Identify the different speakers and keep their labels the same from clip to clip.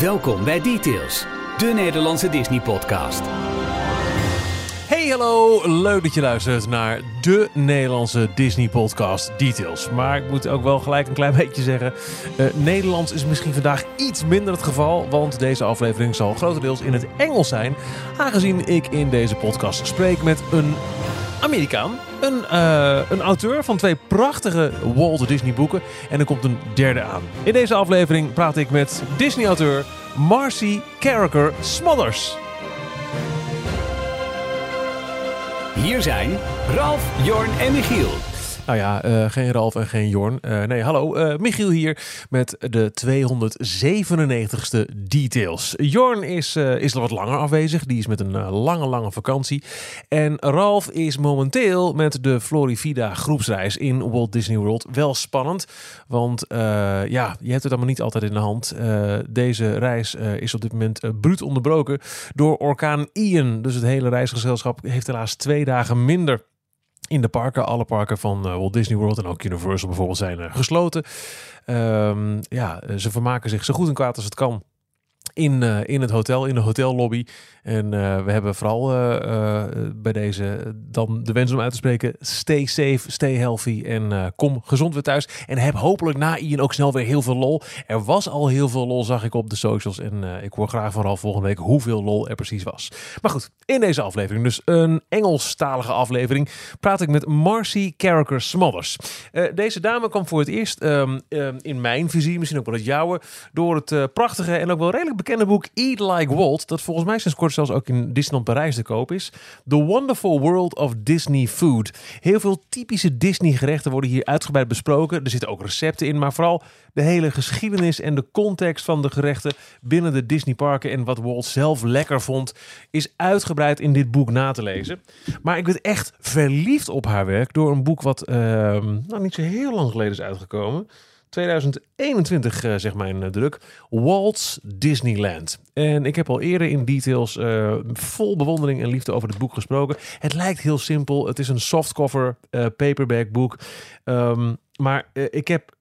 Speaker 1: Welkom bij Details, de Nederlandse Disney-podcast.
Speaker 2: Hey, hallo. Leuk dat je luistert naar de Nederlandse Disney-podcast Details. Maar ik moet ook wel gelijk een klein beetje zeggen... Uh, Nederlands is misschien vandaag iets minder het geval... want deze aflevering zal grotendeels in het Engels zijn... aangezien ik in deze podcast spreek met een Amerikaan. Een, uh, een auteur van twee prachtige Walt Disney boeken. En er komt een derde aan. In deze aflevering praat ik met Disney-auteur Marcy Carricker Smothers.
Speaker 1: Hier zijn Ralf, Jorn en Michiel.
Speaker 2: Nou ja, uh, geen Ralf en geen Jorn. Uh, nee, hallo. Uh, Michiel hier met de 297ste Details. Jorn is, is wat langer afwezig. Die is met een lange, lange vakantie. En Ralf is momenteel met de Florivida groepsreis in Walt Disney World. Wel spannend, want ja, je hebt het allemaal niet altijd in de hand. deze reis is op dit moment bruut onderbroken door orkaan Ian. Dus het hele reisgezelschap heeft helaas twee dagen minder in de parken. Alle parken van uh, Walt Disney World en ook Universal bijvoorbeeld zijn uh, gesloten. Um, ja, ze vermaken zich zo goed en kwaad als het kan in, uh, in het hotel, in de hotellobby. En uh, we hebben vooral uh, bij deze dan de wens om uit te spreken: stay safe, stay healthy en kom gezond weer thuis. En heb hopelijk na Ian ook snel weer heel veel lol. Er was al heel veel lol, zag ik op de socials. En ik hoor graag vooral volgende week hoeveel lol er precies was. Maar goed, in deze aflevering, dus een Engelstalige aflevering, praat ik met Marcy Carricker Smothers. deze dame kwam voor het eerst um, um, in mijn visie, misschien ook wel het jouwe, door het prachtige en ook wel redelijk bekende boek Eat Like Walt, dat volgens mij sinds kort zelfs ook in Disneyland Parijs te koop is. The Wonderful World of Disney Food. Heel veel typische Disney gerechten worden hier uitgebreid besproken. Er zitten ook recepten in, maar vooral de hele geschiedenis en de context van de gerechten binnen de Disney parken en wat Walt zelf lekker vond, is uitgebreid in dit boek na te lezen. Maar ik werd echt verliefd op haar werk door een boek wat uh, nou, niet zo heel lang geleden is uitgekomen. 2021, uh, zegt mijn uh, druk. Walt's Disneyland. En ik heb al eerder in details uh, vol bewondering en liefde over het boek gesproken. Het lijkt heel simpel. Het is een softcover paperback boek. Um, maar uh, ik heb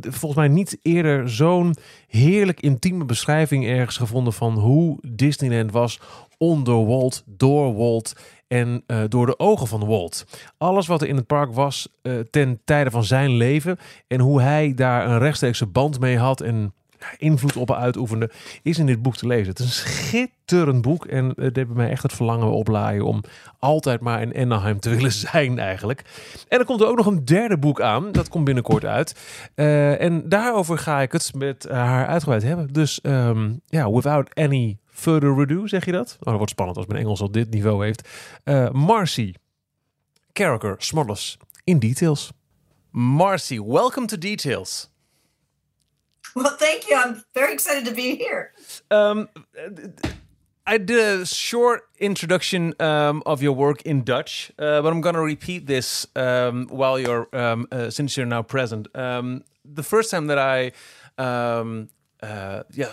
Speaker 2: volgens mij niet eerder zo'n heerlijk intieme beschrijving ergens gevonden van hoe Disneyland was onder Walt, door Walt en uh, door de ogen van Walt. Alles wat er in het park was uh, ten tijde van zijn leven en hoe hij daar een rechtstreekse band mee had en invloed op uitoefende, is in dit boek te lezen. Het is een schitterend boek en het heeft mij echt het verlangen oplaaien om altijd maar in Anaheim te willen zijn eigenlijk. En er komt er ook nog een derde boek aan, dat komt binnenkort uit. En daarover ga ik het met haar uitgebreid hebben. Dus um, ja, without any further ado, zeg je dat? Oh, dat wordt spannend als mijn Engels al dit niveau heeft. Uh, Marcy, Carricker, Smothers, in details. Marcy, welcome to Details.
Speaker 3: Well, thank you. I'm very excited to be here.
Speaker 2: Um, I did a short introduction um, of your work in Dutch, uh, but I'm going to repeat this um, while you're um, uh, since you're now present. Um, the first time that I um, uh, yeah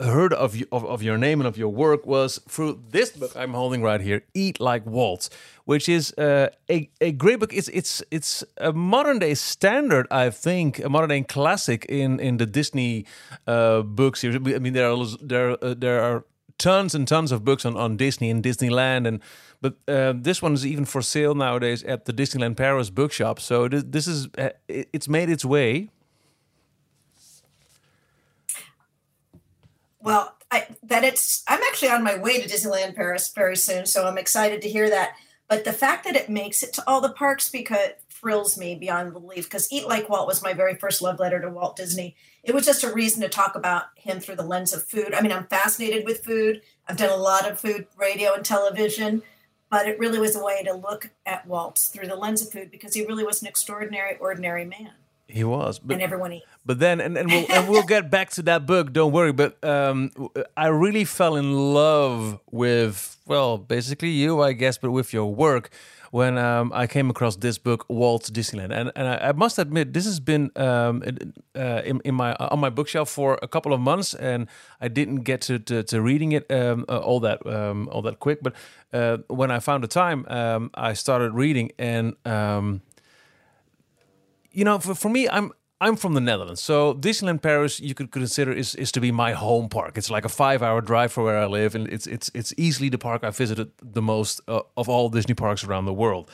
Speaker 2: heard of, of, of your name and of your work was through this book I'm holding right here, Eat Like Waltz, which is uh, a a great book. It's it's it's a modern day standard, I think, a modern day classic in in the Disney uh, book. I mean, there are there uh, there are tons and tons of books on on Disney and Disneyland and. But uh, this one is even for sale nowadays at the Disneyland Paris bookshop. So this, this is uh, it's made its way
Speaker 3: well, I, that it's I'm actually on my way to Disneyland Paris very soon, so I'm excited to hear that. But the fact that it makes it to all the parks because thrills me beyond belief. Because Eat Like Walt was my very first love letter to Walt Disney. It was just a reason to talk about him through the lens of food. I mean, I'm fascinated with food. I've done a lot of food radio and television, but it really was a way to look at Walt through the lens of food because he really was an extraordinary, ordinary man.
Speaker 2: He was,
Speaker 3: but, and everyone eats.
Speaker 2: But then, and, and we'll and we'll get back to that book. Don't worry. But um, I really fell in love with well, basically you, I guess, but with your work when um, I came across this book, Walt Disneyland, and and I, I must admit this has been um, uh, in, in, my on my bookshelf for a couple of months, and I didn't get to to, to reading it um, uh, all that um, all that quick. But uh, when I found the time, um, I started reading, and um, you know, for, for me, I'm I'm from the Netherlands, so Disneyland Paris you could consider is, is to be my home park. It's like a five hour drive from where I live, and it's it's it's easily the park I visited the most uh, of all Disney parks around the world.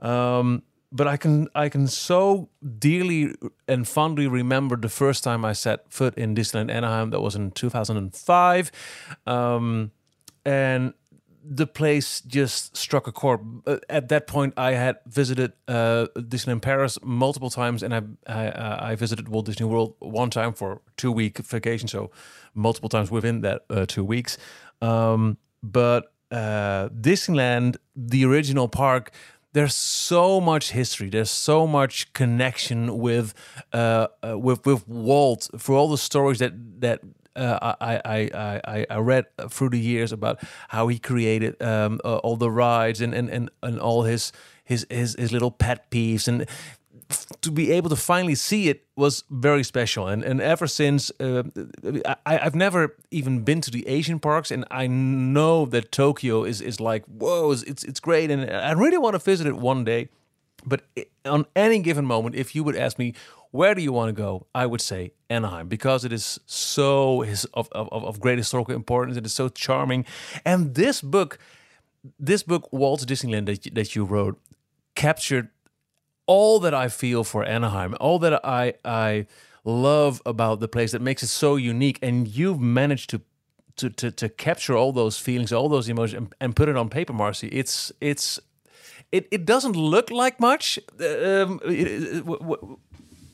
Speaker 2: Um, but I can I can so dearly and fondly remember the first time I set foot in Disneyland Anaheim. That was in 2005, um, and the place just struck a chord. Uh, At that point, I had visited uh, Disneyland Paris multiple times, and I I, uh, I visited Walt Disney World one time for two week vacation, so multiple times within that uh, two weeks. Um, but uh, Disneyland, the original park, there's so much history. There's so much connection with uh, uh, with with Walt for all the stories that that uh, I, I, I, I read through the years about how he created um, uh, all the rides and, and, and, and all his, his his his little pet peeves. And to be able to finally see it was very special. And and ever since uh, I, I've never even been to the Asian parks. And I know that Tokyo is is like whoa it's it's great. And I really want to visit it one day but on any given moment if you would ask me where do you want to go I would say Anaheim because it is so is of, of, of great historical importance it is so charming and this book this book Walt's Disneyland that you, that you wrote captured all that I feel for Anaheim, all that I I love about the place that makes it so unique, and you've managed to to to, to capture all those feelings, all those emotions, and, and put it on paper, Marcy. It's it's it, it doesn't look like much. Um, it, it,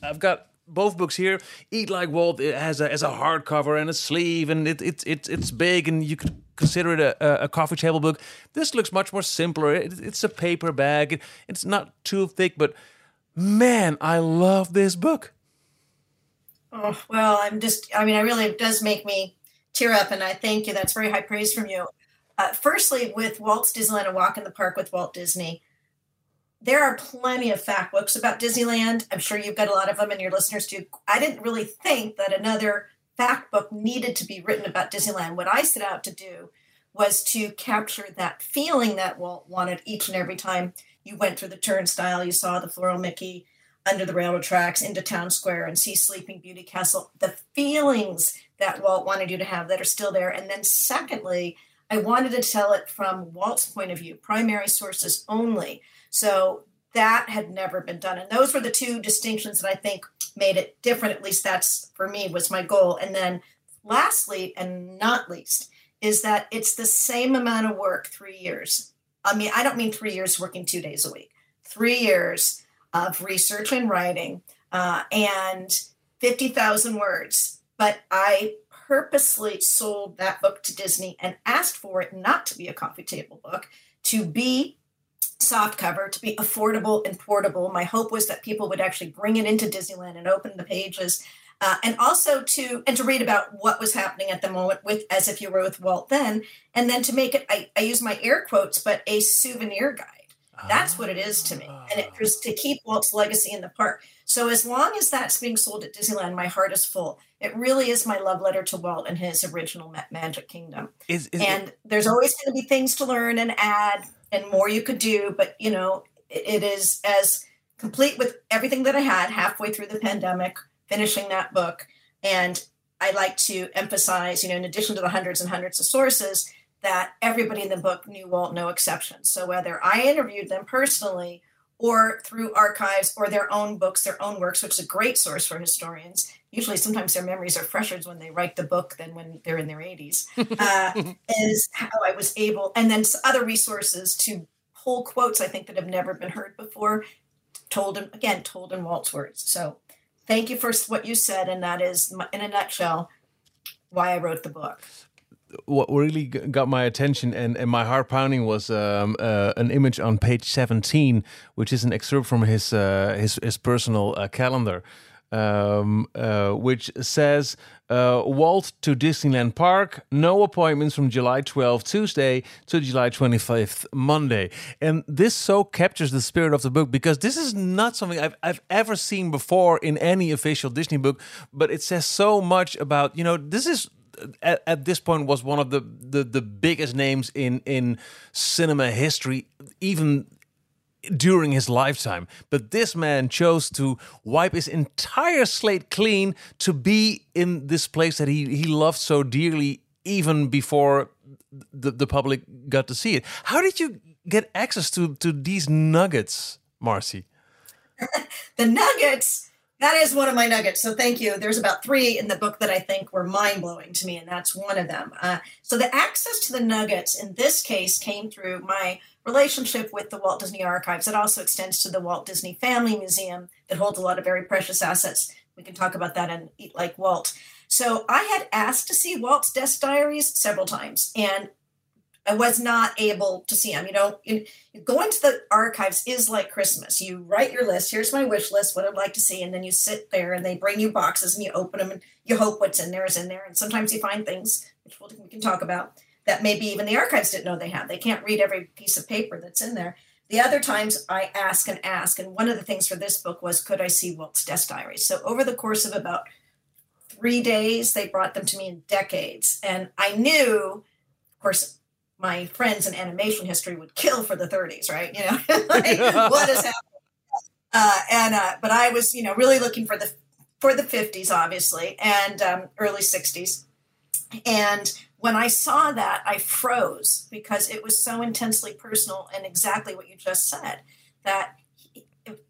Speaker 2: I've got both books here. Eat Like Walt has a has a hardcover and a sleeve, and it, it, it it's big, and you could consider it a, a coffee table book. This looks much more simpler. It, it's a paper bag. It, it's not too thick, but man, I love this book.
Speaker 3: Oh, well, I'm just, I mean, I really, it does make me tear up, and I thank you. That's very high praise from you. Uh, firstly, with Walt's Disneyland, A Walk in the Park with Walt Disney, there are plenty of fact books about Disneyland. I'm sure you've got a lot of them, and your listeners do. I didn't really think that another fact book needed to be written about Disneyland. What I set out to do was to capture that feeling that Walt wanted each and every time you went through the turnstile, you saw the floral Mickey under the railroad tracks into town square and see Sleeping Beauty Castle, the feelings that Walt wanted you to have that are still there. And then, secondly, I wanted to tell it from Walt's point of view, primary sources only. So that had never been done. And those were the two distinctions that I think made it different. At least that's for me was my goal. And then lastly, and not least, is that it's the same amount of work, three years. I mean, I don't mean three years working two days a week, three years of research and writing uh, and 50,000 words. But I purposely sold that book to Disney and asked for it not to be a coffee table book, to be soft cover, to be affordable and portable. My hope was that people would actually bring it into Disneyland and open the pages. Uh, and also to and to read about what was happening at the moment with as if you were with Walt then, and then to make it I, I use my air quotes, but a souvenir guide. That's what it is to me, and it was to keep Walt's legacy in the park. So as long as that's being sold at Disneyland, my heart is full. It really is my love letter to Walt and his original Magic Kingdom.
Speaker 2: Is, is
Speaker 3: and there's always going to be things to learn and add, and more you could do. But you know, it, is as complete with everything that I had halfway through the pandemic, finishing that book. And I like to emphasize, you know, in addition to the hundreds and hundreds of sources, that everybody in the book knew Walt, no exception. So whether I interviewed them personally or through archives or their own books, their own works, which is a great source for historians. Usually, sometimes their memories are fresher when they write the book than when they're in their 80s. Uh, is how I was able, and then other resources to pull quotes I think that have never been heard before, told in, again, told in Walt's words. So, thank you for what you said, and that is, in a nutshell, why I wrote the book
Speaker 2: what really got my attention and, and my heart pounding was um, uh, an image on page 17 which is an excerpt from his uh, his, his personal uh, calendar um, uh, which says uh, Walt to Disneyland Park, no appointments from July 12 Tuesday to July 25th Monday. And this so captures the spirit of the book because this is not something I've, I've ever seen before in any official Disney book, but it says so much about, you know, this is at, at, this point was one of the, the, the biggest names in in cinema history, even during his lifetime. But this man chose to wipe his entire slate clean to be in this place that he, he loved so dearly, even before the, the public got to see it. How did you get access to, to these nuggets, Marcy?
Speaker 3: the nuggets that is one of my nuggets. So thank you. There's about three in the book that I think were mind blowing to me, and that's one of them. Uh, so the access to the nuggets in this case came through my relationship with the Walt Disney Archives. It also extends to the Walt Disney Family Museum that holds a lot of very precious assets. We can talk about that and Eat Like Walt. So I had asked to see Walt's desk diaries several times, and I was not able to see them. You know, in, going to the archives is like Christmas. You write your list. Here's my wish list, what I'd like to see, and then you sit there and they bring you boxes and you open them and you hope what's in there is in there. And sometimes you find things, which we can talk about, that maybe even the archives didn't know they had. They can't read every piece of paper that's in there. The other times I ask and ask, and one of the things for this book was, could I see Walt's desk diaries? So over the course of about three days, they brought them to me in decades, and I knew, of course my friends in animation history would kill for the 30s, right? You know, like, what is happening? Uh, and uh, but I was, you know, really looking for the for the 50s, obviously, and um, early 60s. And when I saw that, I froze because it was so intensely personal and exactly what you just said. That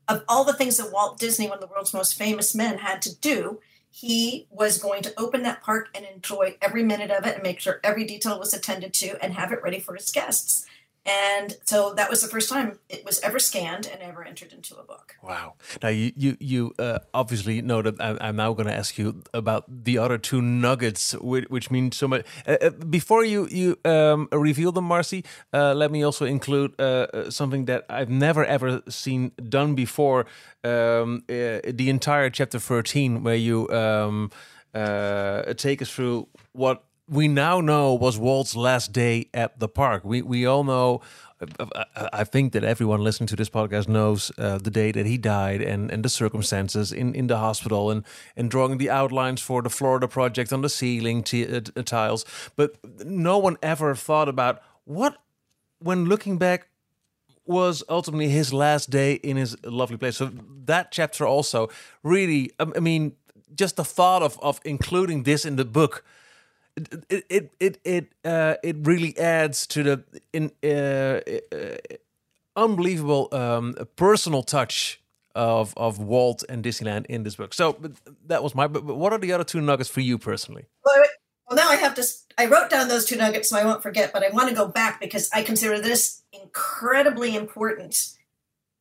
Speaker 3: of all the things that Walt Disney, one of the world's most famous men, had to do, he was going to open that park and enjoy every minute of it and make sure every detail was attended to and have it ready for his guests. And so that was the first time it was ever scanned and ever entered into a book.
Speaker 2: Wow! Now you you you uh, obviously know that I, am now going to ask you about the other two nuggets, which, which mean so much. Uh, uh, before you you um, reveal them, Marcy, uh, let me also include uh, uh, something that I've never ever seen done before. Um, the entire chapter 13, where you um, take us through what we now know was Walt's last day at the park. We we all know. I think that everyone listening to this podcast knows uh, the day that he died and, and the circumstances in, in the hospital and, and drawing the outlines for the Florida project on the ceiling t- uh, tiles. But no one ever thought about what, when looking back, was ultimately his last day in his lovely place. So that chapter also really, I mean, just the thought of, of including this in the book it it it it uh, it really adds to the in uh, uh, unbelievable um, personal touch of of Walt and Disneyland in this book. So that was my. But what are the other two nuggets for you personally?
Speaker 3: Well, well, now I have to. I wrote down those two nuggets so I won't forget. But I want to go back because I consider this incredibly important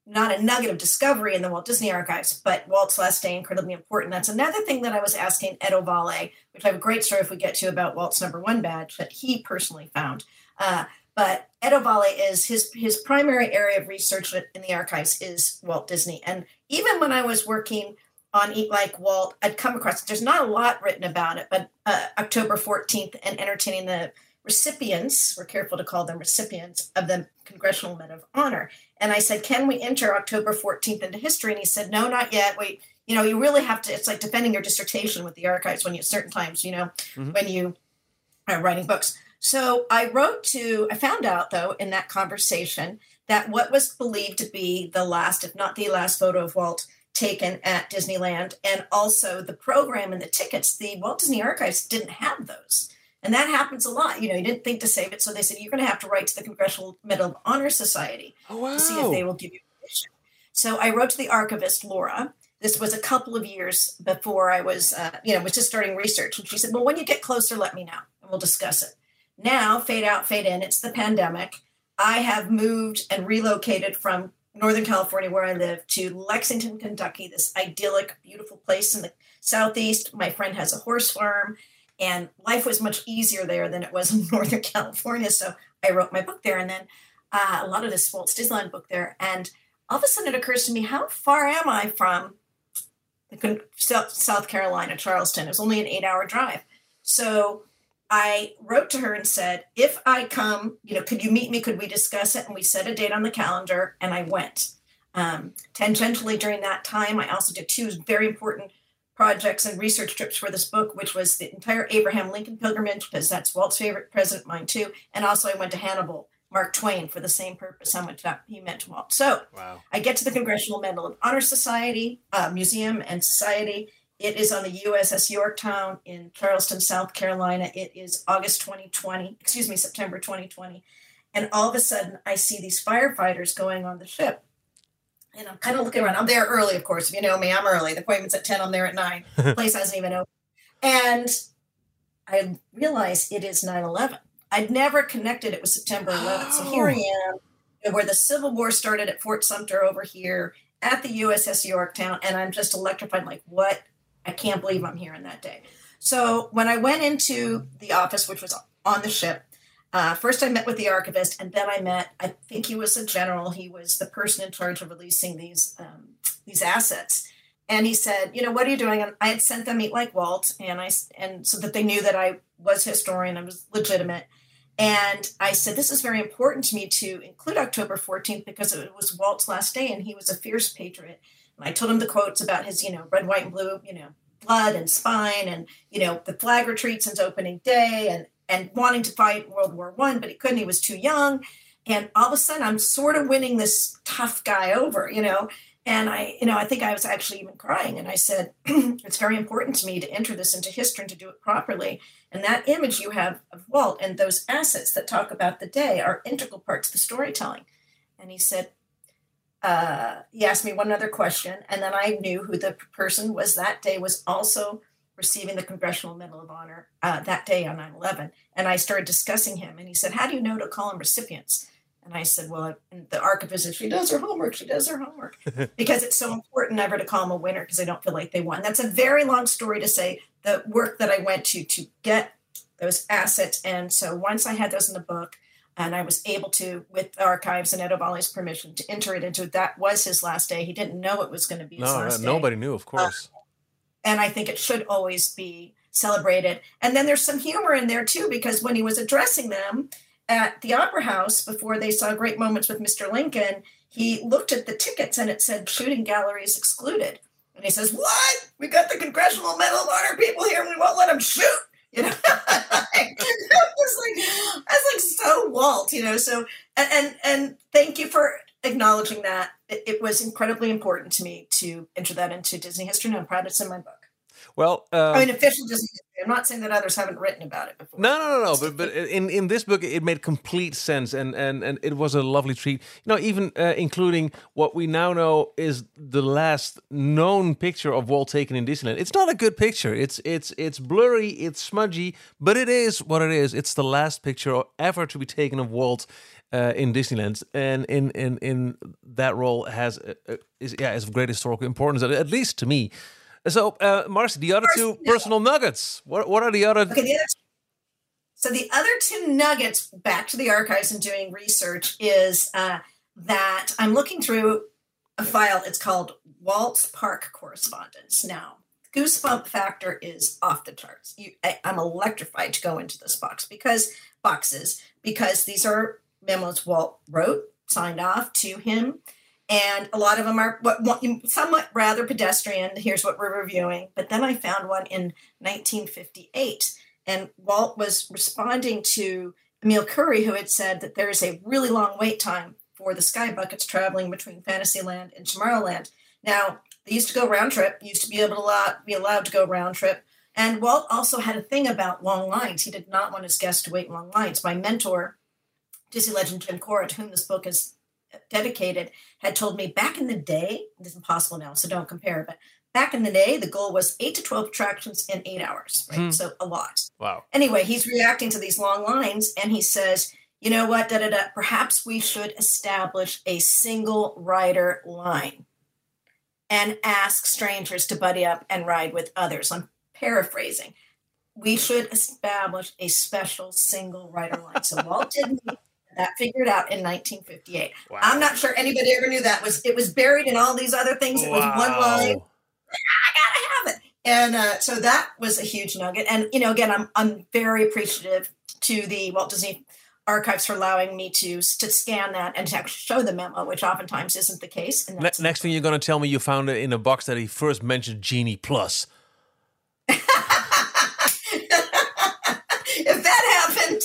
Speaker 3: not a nugget of discovery in the Walt Disney Archives, but Walt's last day incredibly important. That's another thing that I was asking Ed Ovalle, which I have a great story if we get to about Walt's number one badge that he personally found. Uh, but Ed Ovalle is his his primary area of research in the archives is Walt Disney. And even when I was working on Eat Like Walt, I'd come across there's not a lot written about it, but uh, October 14th and entertaining the recipients, we're careful to call them recipients of the Congressional Medal of Honor. And I said, Can we enter October 14th into history? And he said, No, not yet. Wait, you know, you really have to, it's like defending your dissertation with the archives when you, certain times, you know, mm-hmm. when you are writing books. So I wrote to, I found out though in that conversation that what was believed to be the last, if not the last photo of Walt taken at Disneyland, and also the program and the tickets, the Walt Disney Archives didn't have those. And that happens a lot. You know, you didn't think to save it. So they said, you're going to have to write to the Congressional Medal of Honor Society
Speaker 2: oh, wow.
Speaker 3: to see if they will give you permission. So I wrote to the archivist, Laura. This was a couple of years before I was, uh, you know, was just starting research. And she said, well, when you get closer, let me know and we'll discuss it. Now, fade out, fade in. It's the pandemic. I have moved and relocated from Northern California, where I live, to Lexington, Kentucky, this idyllic, beautiful place in the southeast. My friend has a horse farm and life was much easier there than it was in Northern California. So I wrote my book there, and then uh, a lot of this Walt Disneyland book there. And all of a sudden, it occurs to me, how far am I from South Carolina, Charleston? It was only an eight-hour drive. So I wrote to her and said, if I come, you know, could you meet me? Could we discuss it? And we set a date on the calendar, and I went. Um, tangentially during that time, I also did two very important projects and research trips for this book, which was the entire Abraham Lincoln pilgrimage, because that's Walt's favorite president, mine too. And also, I went to Hannibal, Mark Twain for the same purpose, how much that he meant to Walt. So
Speaker 2: Wow.
Speaker 3: I get to the Congressional Medal of Honor Society, uh, Museum and Society. It is on the USS Yorktown in Charleston, South Carolina. It is August 2020, excuse me, September 2020. And all of a sudden, I see these firefighters going on the ship. And I'm kind of looking around. I'm there early, of course. If you know me, I'm early. The appointment's at 10, I'm there at 9. The place hasn't even opened. And I realize it is 9 11. I'd never connected it with September 11th. So here I oh. am, where the Civil War started at Fort Sumter over here at the USS Yorktown. And I'm just electrified like, what? I can't believe I'm here in that day. So when I went into the office, which was on the ship, uh, first I met with the archivist, and then I met. I think he was a general. He was the person in charge of releasing these um, these assets. And he said, "You know, what are you doing?" And I had sent them Eat Like Walt, and I and so that they knew that I was historian, I was legitimate. And I said, "This is very important to me to include October 14th because it was Walt's last day, and he was a fierce patriot." And I told him the quotes about his, you know, red, white, and blue, you know, blood and spine, and you know, the flag retreat since opening day, and and wanting to fight World War One, but he couldn't. He was too young. And all of a sudden, I'm sort of winning this tough guy over, you know. And I, you know, I think I was actually even crying. And I said, it's very important to me to enter this into history and to do it properly. And that image you have of Walt and those assets that talk about the day are integral parts of the storytelling. And he said, uh, he asked me one other question, and then I knew who the person was that day was also receiving the Congressional Medal of Honor uh, that day on 9 11. And I started discussing him, and he said, How do you know to call them recipients? And I said, Well, the archivist She does her homework. She does her homework. because it's so important never to call them a winner because they don't feel like they won. That's a very long story to say the work that I went to to get those assets. And so once I had those in the book, and I was able to, with the archives and Ed Ovalle's permission, to enter it into it. that was his last day. He didn't know it was going to be his
Speaker 2: No,
Speaker 3: last day
Speaker 2: nobody knew, of course.
Speaker 3: And I think it should always be celebrated. And then there's some humor in there too, because when he was addressing them at the Opera House before they saw great moments with Mr. Lincoln, he looked at the tickets and it said shooting galleries excluded. And he says, What? We got the Congressional Medal of Honor people here and we won't let them shoot. You know, I was like, I was like so Walt, you know. So and and, and thank you for acknowledging that. It, it was incredibly important to me to enter that into Disney history, and I'm proud it's in my book.
Speaker 2: Well, um,
Speaker 3: I mean, official history. I'm not saying that others haven't written about it before.
Speaker 2: No, no, no, no. But but in in this book, it made complete sense, and and and it was a lovely treat. You know, even uh, including what we now know is the last known picture of Walt taken in Disneyland. It's not a good picture. It's it's it's blurry. It's smudgy, but it is what it is. It's the last picture ever to be taken of Walt. Uh, in Disneyland, and in in in that role has uh, uh, is yeah is of great historical importance, at least to me. So, uh, Marcy, the other two
Speaker 3: no.
Speaker 2: personal nuggets. What what are the other?
Speaker 3: Okay, the other, so the other two nuggets back to the archives and doing research is uh, that I'm looking through a file. It's called Walt's Park Correspondence. Now, goosebump factor is off the charts. You, I, I'm electrified to go into this box because boxes because these are memos Walt wrote, signed off to him, and a lot of them are what, what somewhat rather pedestrian. Here's what we're reviewing. But then I found one in 1958, and Walt was responding to Emile Kuri, who had said that there is a really long wait time for the sky buckets traveling between Fantasyland and Tomorrowland. Now, they used to go round trip, used to be able to allow, be allowed to go round trip. And Walt also had a thing about long lines. He did not want his guests to wait in long lines. My mentor, Disney legend Jim Cora, to whom this book is dedicated, had told me back in the day, this is impossible now, so don't compare, but back in the day, the goal was eight to 12 attractions in eight hours, right?
Speaker 2: Hmm.
Speaker 3: So a lot.
Speaker 2: Wow.
Speaker 3: Anyway, he's reacting to these long lines and he says, you know what, da da da, perhaps we should establish a single rider line and ask strangers to buddy up and ride with others. I'm paraphrasing. We should establish a special single rider line. So Walt did that figured out in 1958.
Speaker 2: Wow.
Speaker 3: I'm not sure anybody ever knew that was it was buried in all these other things. It was one line. I gotta have it. And uh, so that was a huge nugget. And you know, again, I'm I'm very appreciative to the Walt Disney Archives for allowing me to to scan that and to actually show the memo, which oftentimes isn't the case.
Speaker 2: Next thing you're going to tell me you found it in a box that he first mentioned Genie Plus.
Speaker 3: if that happened,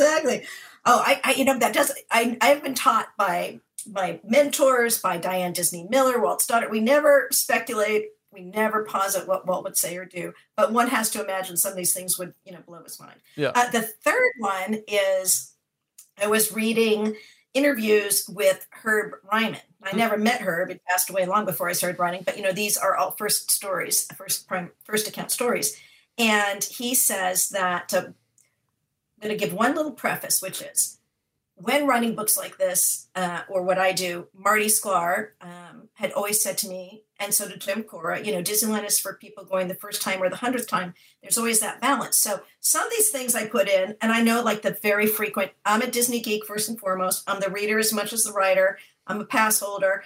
Speaker 3: exactly. Oh, I, I you know that does I I've been taught by my mentors, by Diane Disney Miller, Walt's daughter. We never speculate, we never posit what Walt would say or do, but one has to imagine some of these things would you know blow his mind.
Speaker 2: Yeah.
Speaker 3: Uh, the third one is I was reading interviews with Herb Ryman. I
Speaker 2: Hmm.
Speaker 3: never met Herb; he passed away long before I started writing. But you know, these are all first stories, first prime, first account stories, and he says that. Uh, going to give one little preface, which is when writing books like this, uh, or what I do, Marty Sklar um, had always said to me, and so did Jim Cora, you know, Disneyland is for people going the first time or the hundredth time. There's always that balance. So some of these things I put in, and I know like the very frequent, I'm a Disney geek first and foremost. I'm the reader as much as the writer. I'm a pass holder.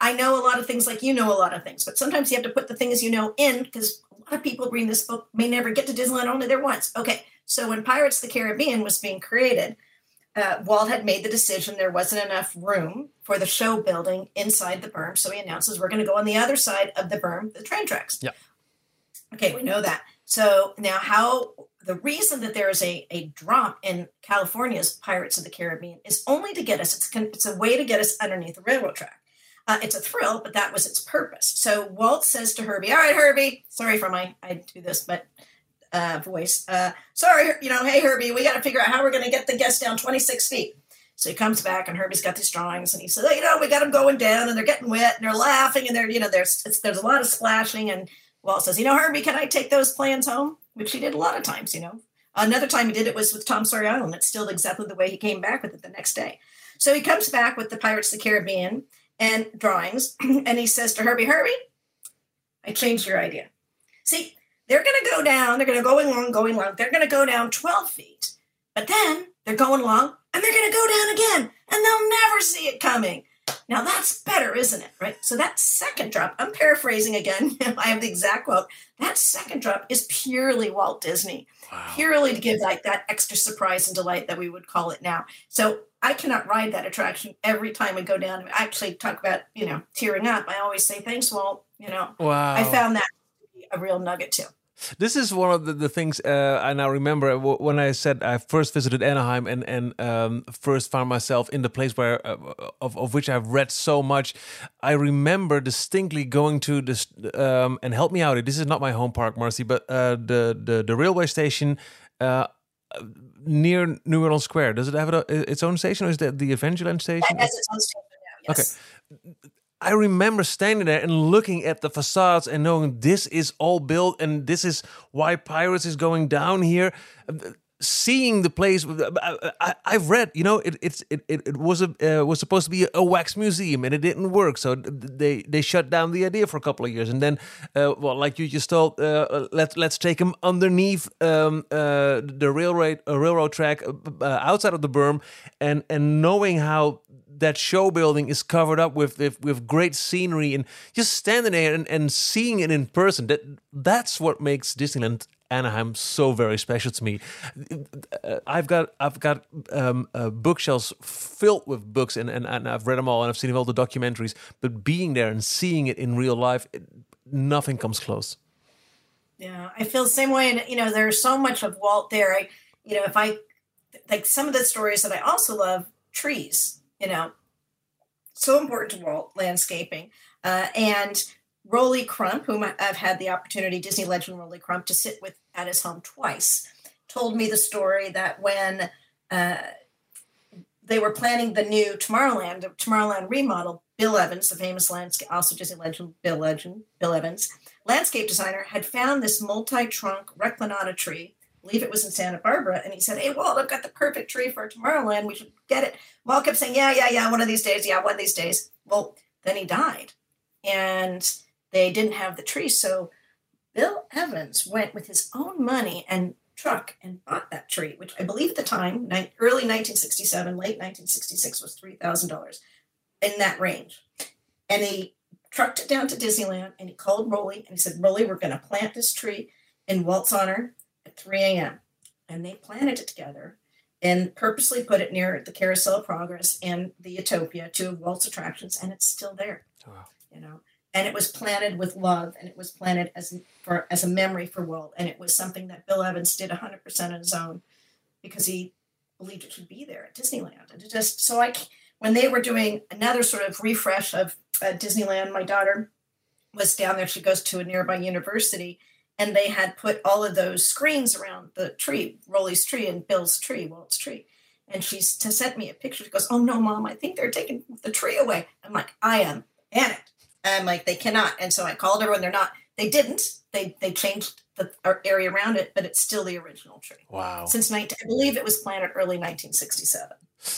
Speaker 3: I know a lot of things like you know a lot of things, but sometimes you have to put the things you know in because a lot of people reading this book may never get to Disneyland only there once. Okay, so when Pirates of the Caribbean was being created, uh, Walt had made the decision there wasn't enough room for the show building inside the berm, so he announces we're going to go on the other side of the berm, the train tracks.
Speaker 2: Yeah.
Speaker 3: Okay, we know that. So now, how the reason that there is a, a drop in California's Pirates of the Caribbean is only to get us. It's it's a way to get us underneath the railroad track. Uh, it's a thrill, but that was its purpose. So Walt says to Herbie, "All right, Herbie. Sorry for my I do this, but uh, voice. Uh, sorry, you know, hey Herbie, we got to figure out how we're going to get the guests down 26 feet." So he comes back, and Herbie's got these drawings, and he says, oh, "You know, we got them going down, and they're getting wet, and they're laughing, and they're, you know, there's there's a lot of splashing." And Walt says, "You know, Herbie, can I take those plans home?" Which he did a lot of times, you know. Another time he did it was with Tom Sawyer Island. It's still exactly the way he came back with it the next day. So he comes back with the Pirates of the Caribbean and drawings, and he says to Herbie, Herbie, I changed your idea. See, they're going to go down, they're going to go along, going along, they're going to go down 12 feet, but then they're going along and they're going to go down again, and they'll never see it coming. Now that's better, isn't it? Right? So that second drop, I'm paraphrasing again, I have the exact quote. That second drop is purely Walt Disney
Speaker 2: Wow.
Speaker 3: purely to give like that extra surprise and delight that we would call it now. So I cannot ride that attraction every time we go down. I actually talk about, you know, tearing up. I always say, thanks, Walt. You know,
Speaker 2: Wow.
Speaker 3: I found that a real nugget too.
Speaker 2: This is one of the, the things, uh, and I remember when I said I first visited Anaheim and and um, first found myself in the place where uh, of of which I've read so much. I remember distinctly going to this, um, and help me out. This is not my home park, Marcy, but uh, the the the railway station. Uh, Near New Orleans Square, does it have it, its own station, or is that the Adventureland station?
Speaker 3: It has its own station now. Yes.
Speaker 2: I remember standing there and looking at the facades and knowing this is all built and this is why Pirates is going down here. Seeing the place, I, I've read, you know, it it, it, it was a uh, was supposed to be a wax museum and it didn't work, so they they shut down the idea for a couple of years, and then, uh, well, like you just told, uh, let's let's take them underneath um, uh, the railroad uh, railroad track uh, outside of the berm, and and knowing how that show building is covered up with, with with great scenery and just standing there and, and seeing it in person that that's what makes Disneyland Anaheim so very special to me. Uh, I've got I've got um, uh, bookshelves filled with books and, and and I've read them all and I've seen all the documentaries. But being there and seeing it in real life, it, nothing comes close.
Speaker 3: Yeah, I feel the same way. And, you know, there's so much of Walt there. I, you know, if I, like some of the stories that I also love, trees, you know, so important to Walt, landscaping. Uh, and Rolly Crump, whom I've had the opportunity, Disney legend Rolly Crump, to sit with at his home twice, told me the story that when uh, they were planning the new Tomorrowland, Tomorrowland remodel, Bill Evans, the famous landscape, also Disney legend Bill Legend, Bill Evans, landscape designer, had found this multi-trunk reclinata tree. Believe it was in Santa Barbara, and he said, "Hey, Walt, I've got the perfect tree for Tomorrowland. We should get it." Walt kept saying, "Yeah, yeah, yeah. One of these days. Yeah, one of these days." Well, then he died, and they didn't have the tree. So Bill Evans went with his own money and truck and bought that tree, which I believe at the time, early 1967, late 1966, was three thousand dollars in that range. And he trucked it down to Disneyland, and he called Rolly and he said, "Rolly, we're going to plant this tree in Walt's honor at 3 a.m." And they planted it together and purposely put it near the Carousel of Progress and the Autopia, two of Walt's attractions, and it's still there.
Speaker 2: Wow.
Speaker 3: You know, and it was planted with love, and it was planted as for as a memory for Walt, and it was something that Bill Evans did 100% on his own because he believed it should be there at Disneyland. And it just so I when they were doing another sort of refresh of uh, Disneyland, my daughter was down there. She goes to a nearby university, and they had put all of those screens around the tree, Rolly's tree and Bill's tree, Walt's tree. And she sent me a picture. She goes, "Oh no, mom! I think they're taking the tree away." I'm like, "I am panicked." I'm like, "They cannot." And so I called her when They're not. They didn't. They they changed the area around it, but it's still the original tree.
Speaker 2: Wow!
Speaker 3: Since 19, I believe it was planted early 1967.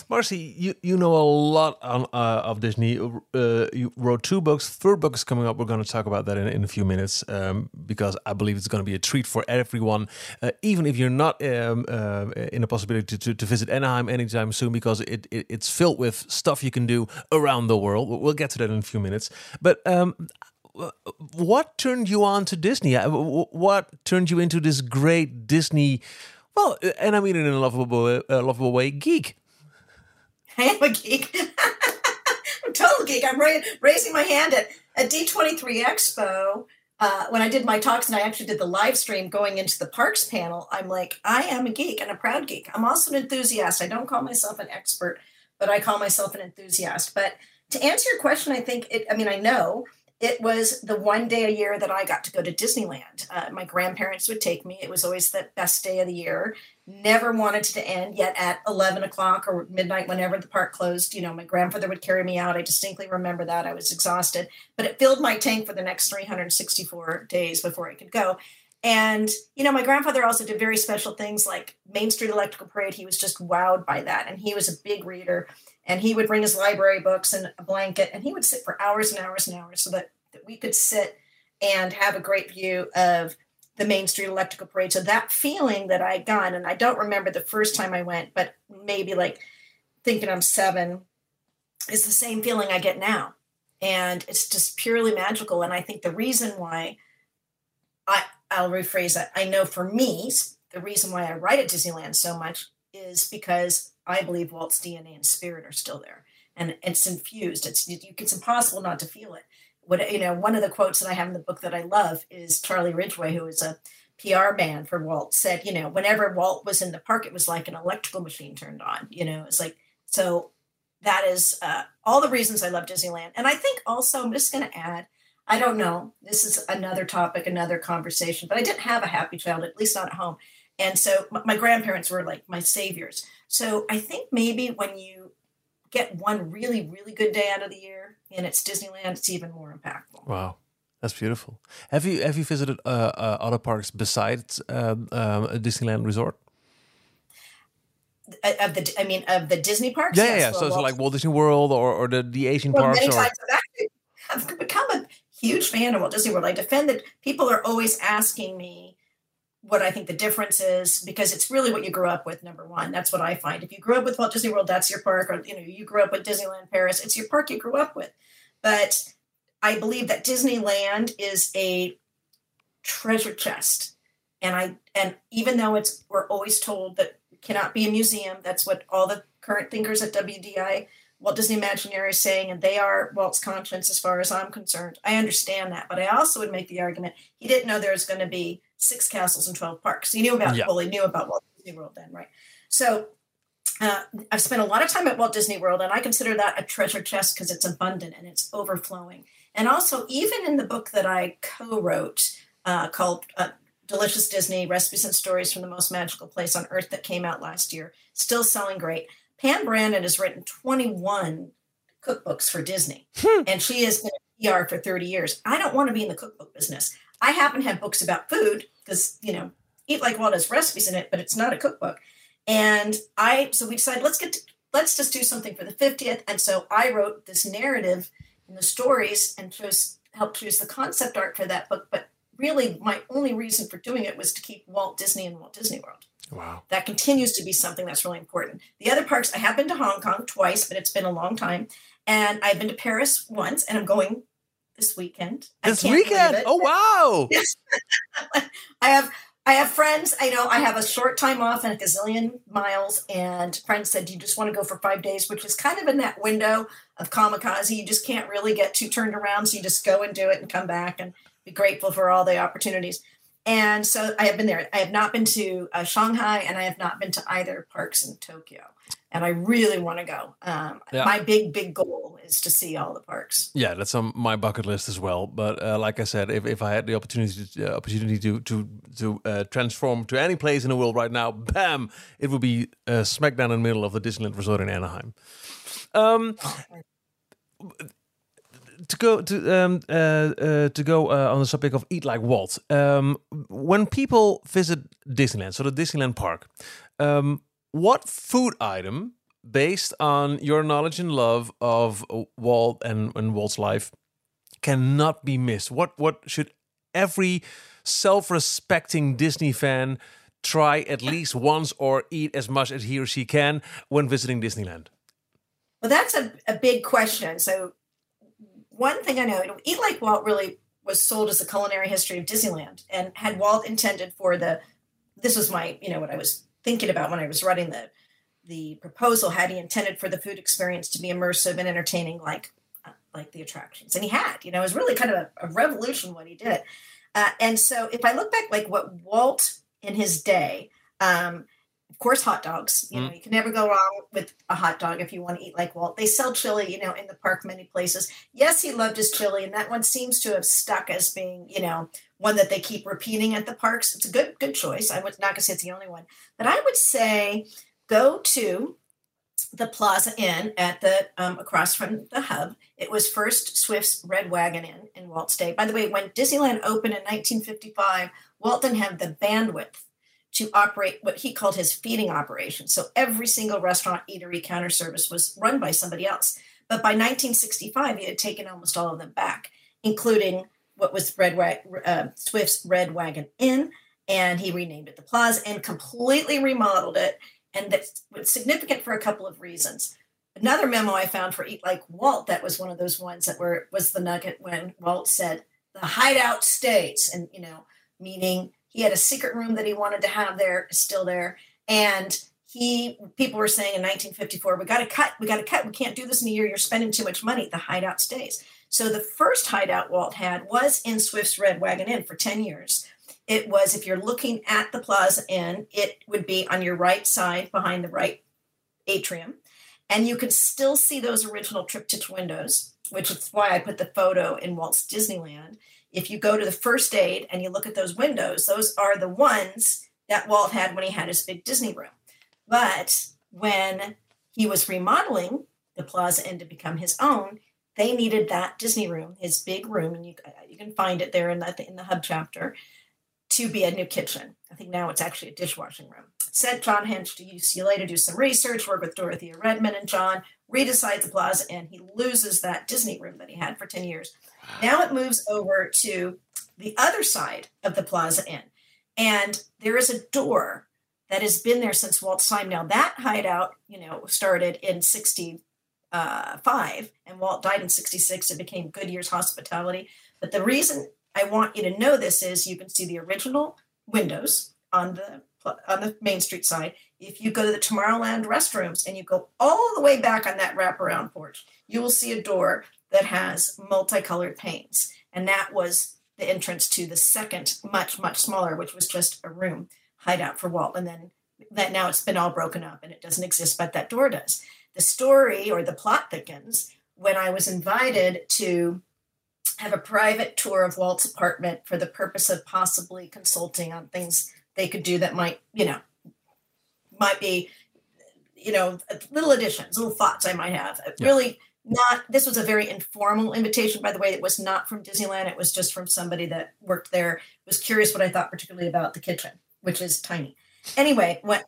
Speaker 2: Marcy, you, you know a lot on, uh, of Disney. Uh, you wrote two books. Third book is coming up. We're going to talk about that in, in a few minutes um, because I believe it's going to be a treat for everyone, uh, even if you're not um, uh, in a possibility to, to, to, visit Anaheim anytime soon because it, it, it's filled with stuff you can do around the world. We'll get to that in a few minutes. But um, what turned you on to Disney? Uh, what turned you into this great Disney? Well, and I mean it in a lovable, uh, lovable way, geek.
Speaker 3: I am a geek. I'm total geek. I'm ra- raising my hand at, at D23 Expo. Uh, when I did my talks and I actually did the live stream going into the parks panel, I'm like, I am a geek and a proud geek. I'm also an enthusiast. I don't call myself an expert, but I call myself an enthusiast. But to answer your question, I think it, I mean, I know it was the one day a year that I got to go to Disneyland. Uh, my grandparents would take me. It was always the best day of the year. Never wanted to end, yet at 11 o'clock or midnight, whenever the park closed, you know, my grandfather would carry me out. I distinctly remember that. I was exhausted, but it filled my tank for the next 364 days before I could go. And, you know, my grandfather also did very special things like Main Street Electrical Parade. He was just wowed by that. And he was a big reader and he would bring his library books and a blanket and he would sit for hours and hours and hours so that, that we could sit and have a great view of the Main Street Electrical Parade. So that feeling that I got, and I don't remember the first time I went, but maybe like thinking I'm seven, is the same feeling I get now. And it's just purely magical. And I think the reason why I I'll rephrase that. I know for me, the reason why I write at Disneyland so much is because I believe Walt's DNA and spirit are still there, and it's infused. It's it's impossible not to feel it. What you know, one of the quotes that I have in the book that I love is Charlie Ridgway, who is a PR man for Walt, said, you know, whenever Walt was in the park, it was like an electrical machine turned on. You know, it's like so. That is uh, all the reasons I love Disneyland, and I think also I'm just going to add. I don't know. This is another topic, another conversation. But I didn't have a happy childhood, at least not at home. And so my grandparents were like my saviors. So I think maybe when you get one really, really good day out of the year and it's Disneyland, it's even more impactful.
Speaker 2: Wow. That's beautiful. Have you have you visited uh, uh, other parks besides um, um, a Disneyland resort?
Speaker 3: Uh, of the, I mean, of the Disney parks.
Speaker 2: Yeah, yes, yeah. So, so like Walt Disney World or, or the the Asian well, parks. Many or... times
Speaker 3: I've become a huge fan of Walt Disney World. I defend that people are always asking me what I think the difference is because it's really what you grew up with. Number one, that's what I find. If you grew up with Walt Disney World, that's your park, or you know, you grew up with Disneyland Paris, it's your park you grew up with. But I believe that Disneyland is a treasure chest, and I and even though it's we're always told that it cannot be a museum, that's what all the current thinkers at WDI Walt Disney Imagineering is saying, and they are Walt's conscience as far as I'm concerned. I understand that, but I also would make the argument he didn't know there was going to be six castles and 12 parks. He knew about, yeah. well, he knew about Walt Disney World then, right? So uh, I've spent a lot of time at Walt Disney World, and I consider that a treasure chest because it's abundant and it's overflowing. And also, even in the book that I co wrote uh, called uh, Delicious Disney Recipes and Stories from the Most Magical Place on Earth that came out last year, still selling great. Pam Brandon has written 21 cookbooks for Disney, hmm. and she has been a PR for 30 years. I don't want to be in the cookbook business. I happen to have books about food because, you know, Eat Like Walt has recipes in it, but it's not a cookbook. And I, so we decided let's get, to, let's just do something for the 50th. And so I wrote this narrative and the stories and chose, helped choose the concept art for that book. But really, my only reason for doing it was to keep Walt Disney and Walt Disney World.
Speaker 2: Wow.
Speaker 3: That continues to be something that's really important. The other parks, I have been to Hong Kong twice, but it's been a long time. And I've been to Paris once, and I'm going this weekend.
Speaker 2: This weekend? Oh wow!
Speaker 3: Yes, I have. I have friends. I know I have a short time off and a gazillion miles, and friends said Do you just want to go for five days, which is kind of in that window of kamikaze. You just can't really get too turned around, so you just go and do it and come back and be grateful for all the opportunities. And so I have been there. I have not been to uh, Shanghai, and I have not been to either parks in Tokyo. And I really want to go. Um,
Speaker 2: Yeah.
Speaker 3: My big, big goal is to see all the parks.
Speaker 2: Yeah, that's on my bucket list as well. But uh, like I said, if, if I had the opportunity to, uh, opportunity to to to uh, transform to any place in the world right now, bam, it would be uh, smack down in the middle of the Disneyland Resort in Anaheim. Um, to go to um, uh, uh, to go uh, on the subject of eat like Walt. Um, when people visit Disneyland, so the Disneyland park, um, what food item, based on your knowledge and love of Walt and, and Walt's life, cannot be missed? What what should every self-respecting Disney fan try at least once or eat as much as he or she can when visiting Disneyland?
Speaker 3: Well, that's a, a big question. So, one thing I know, Eat Like Walt really was sold as the culinary history of Disneyland, and had Walt intended for the, this was my, you know, what I was thinking about when I was writing the, the proposal. Had he intended for the food experience to be immersive and entertaining, like, uh, like the attractions, and he had, you know, it was really kind of a, a revolution what he did. Uh, and so, if I look back, like what Walt in his day, um, of course, hot dogs. You know, you can never go wrong with a hot dog if you want to eat like Walt. They sell chili, you know, in the park many places. Yes, he loved his chili, and that one seems to have stuck as being, you know, one that they keep repeating at the parks. It's a good good choice. I was not gonna say it's the only one, but I would say go to the Plaza Inn at the um, across from the hub. It was first Swift's Red Wagon Inn in Walt's day. By the way, when Disneyland opened in 1955, Walt didn't have the bandwidth to operate what he called his feeding operation. So every single restaurant, eatery, counter service was run by somebody else. But by 1965, he had taken almost all of them back, including what was Red uh, Swift's Red Wagon Inn, and he renamed it the Plaza and completely remodeled it. And that's was significant for a couple of reasons. Another memo I found for Eat Like Walt that was one of those ones that were was the nugget when Walt said the hideout stays, and you know, meaning he had a secret room that he wanted to have there, still there. And he, people were saying in 1954, we got to cut, we got to cut. We can't do this in a year. You're spending too much money. The hideout stays. So the first hideout Walt had was in Swift's Red Wagon Inn for 10 years. It was, if you're looking at the Plaza Inn, it would be on your right side behind the right atrium. And you could still see those original triptych windows, which is why I put the photo in Walt's Disneyland if you go to the first aid and you look at those windows, those are the ones that Walt had when he had his big Disney room. But when he was remodeling the Plaza Inn to become his own, they needed that Disney room, his big room, and you you can find it there in the in the hub chapter, to be a new kitchen. I think now it's actually a dishwashing room. Sent John Hench to UCLA to do some research, work with Dorothea Redmond and John, redecide the plaza, and he loses that Disney room that he had for 10 years. Now it moves over to the other side of the Plaza Inn. And there is a door that has been there since Walt's time. Now that hideout, you know, started in 65 and Walt died in 66. It became Goodyear's Hospitality. But the reason I want you to know this is you can see the original windows on the on the Main Street side. If you go to the Tomorrowland restrooms and you go all the way back on that wraparound porch, you will see a door that has multicolored panes. And that was the entrance to the second, much, much smaller, which was just a room hideout for Walt. And then that now it's been all broken up and it doesn't exist, but that door does. The story or the plot thickens when I was invited to have a private tour of Walt's apartment for the purpose of possibly consulting on things they could do that might, you know, might be, you know, little additions, little thoughts I might have.
Speaker 2: Yeah.
Speaker 3: Really not, this was a very informal invitation, by the way. It was not from Disneyland. It was just from somebody that worked there, was curious what I thought particularly about the kitchen, which is tiny. Anyway, when,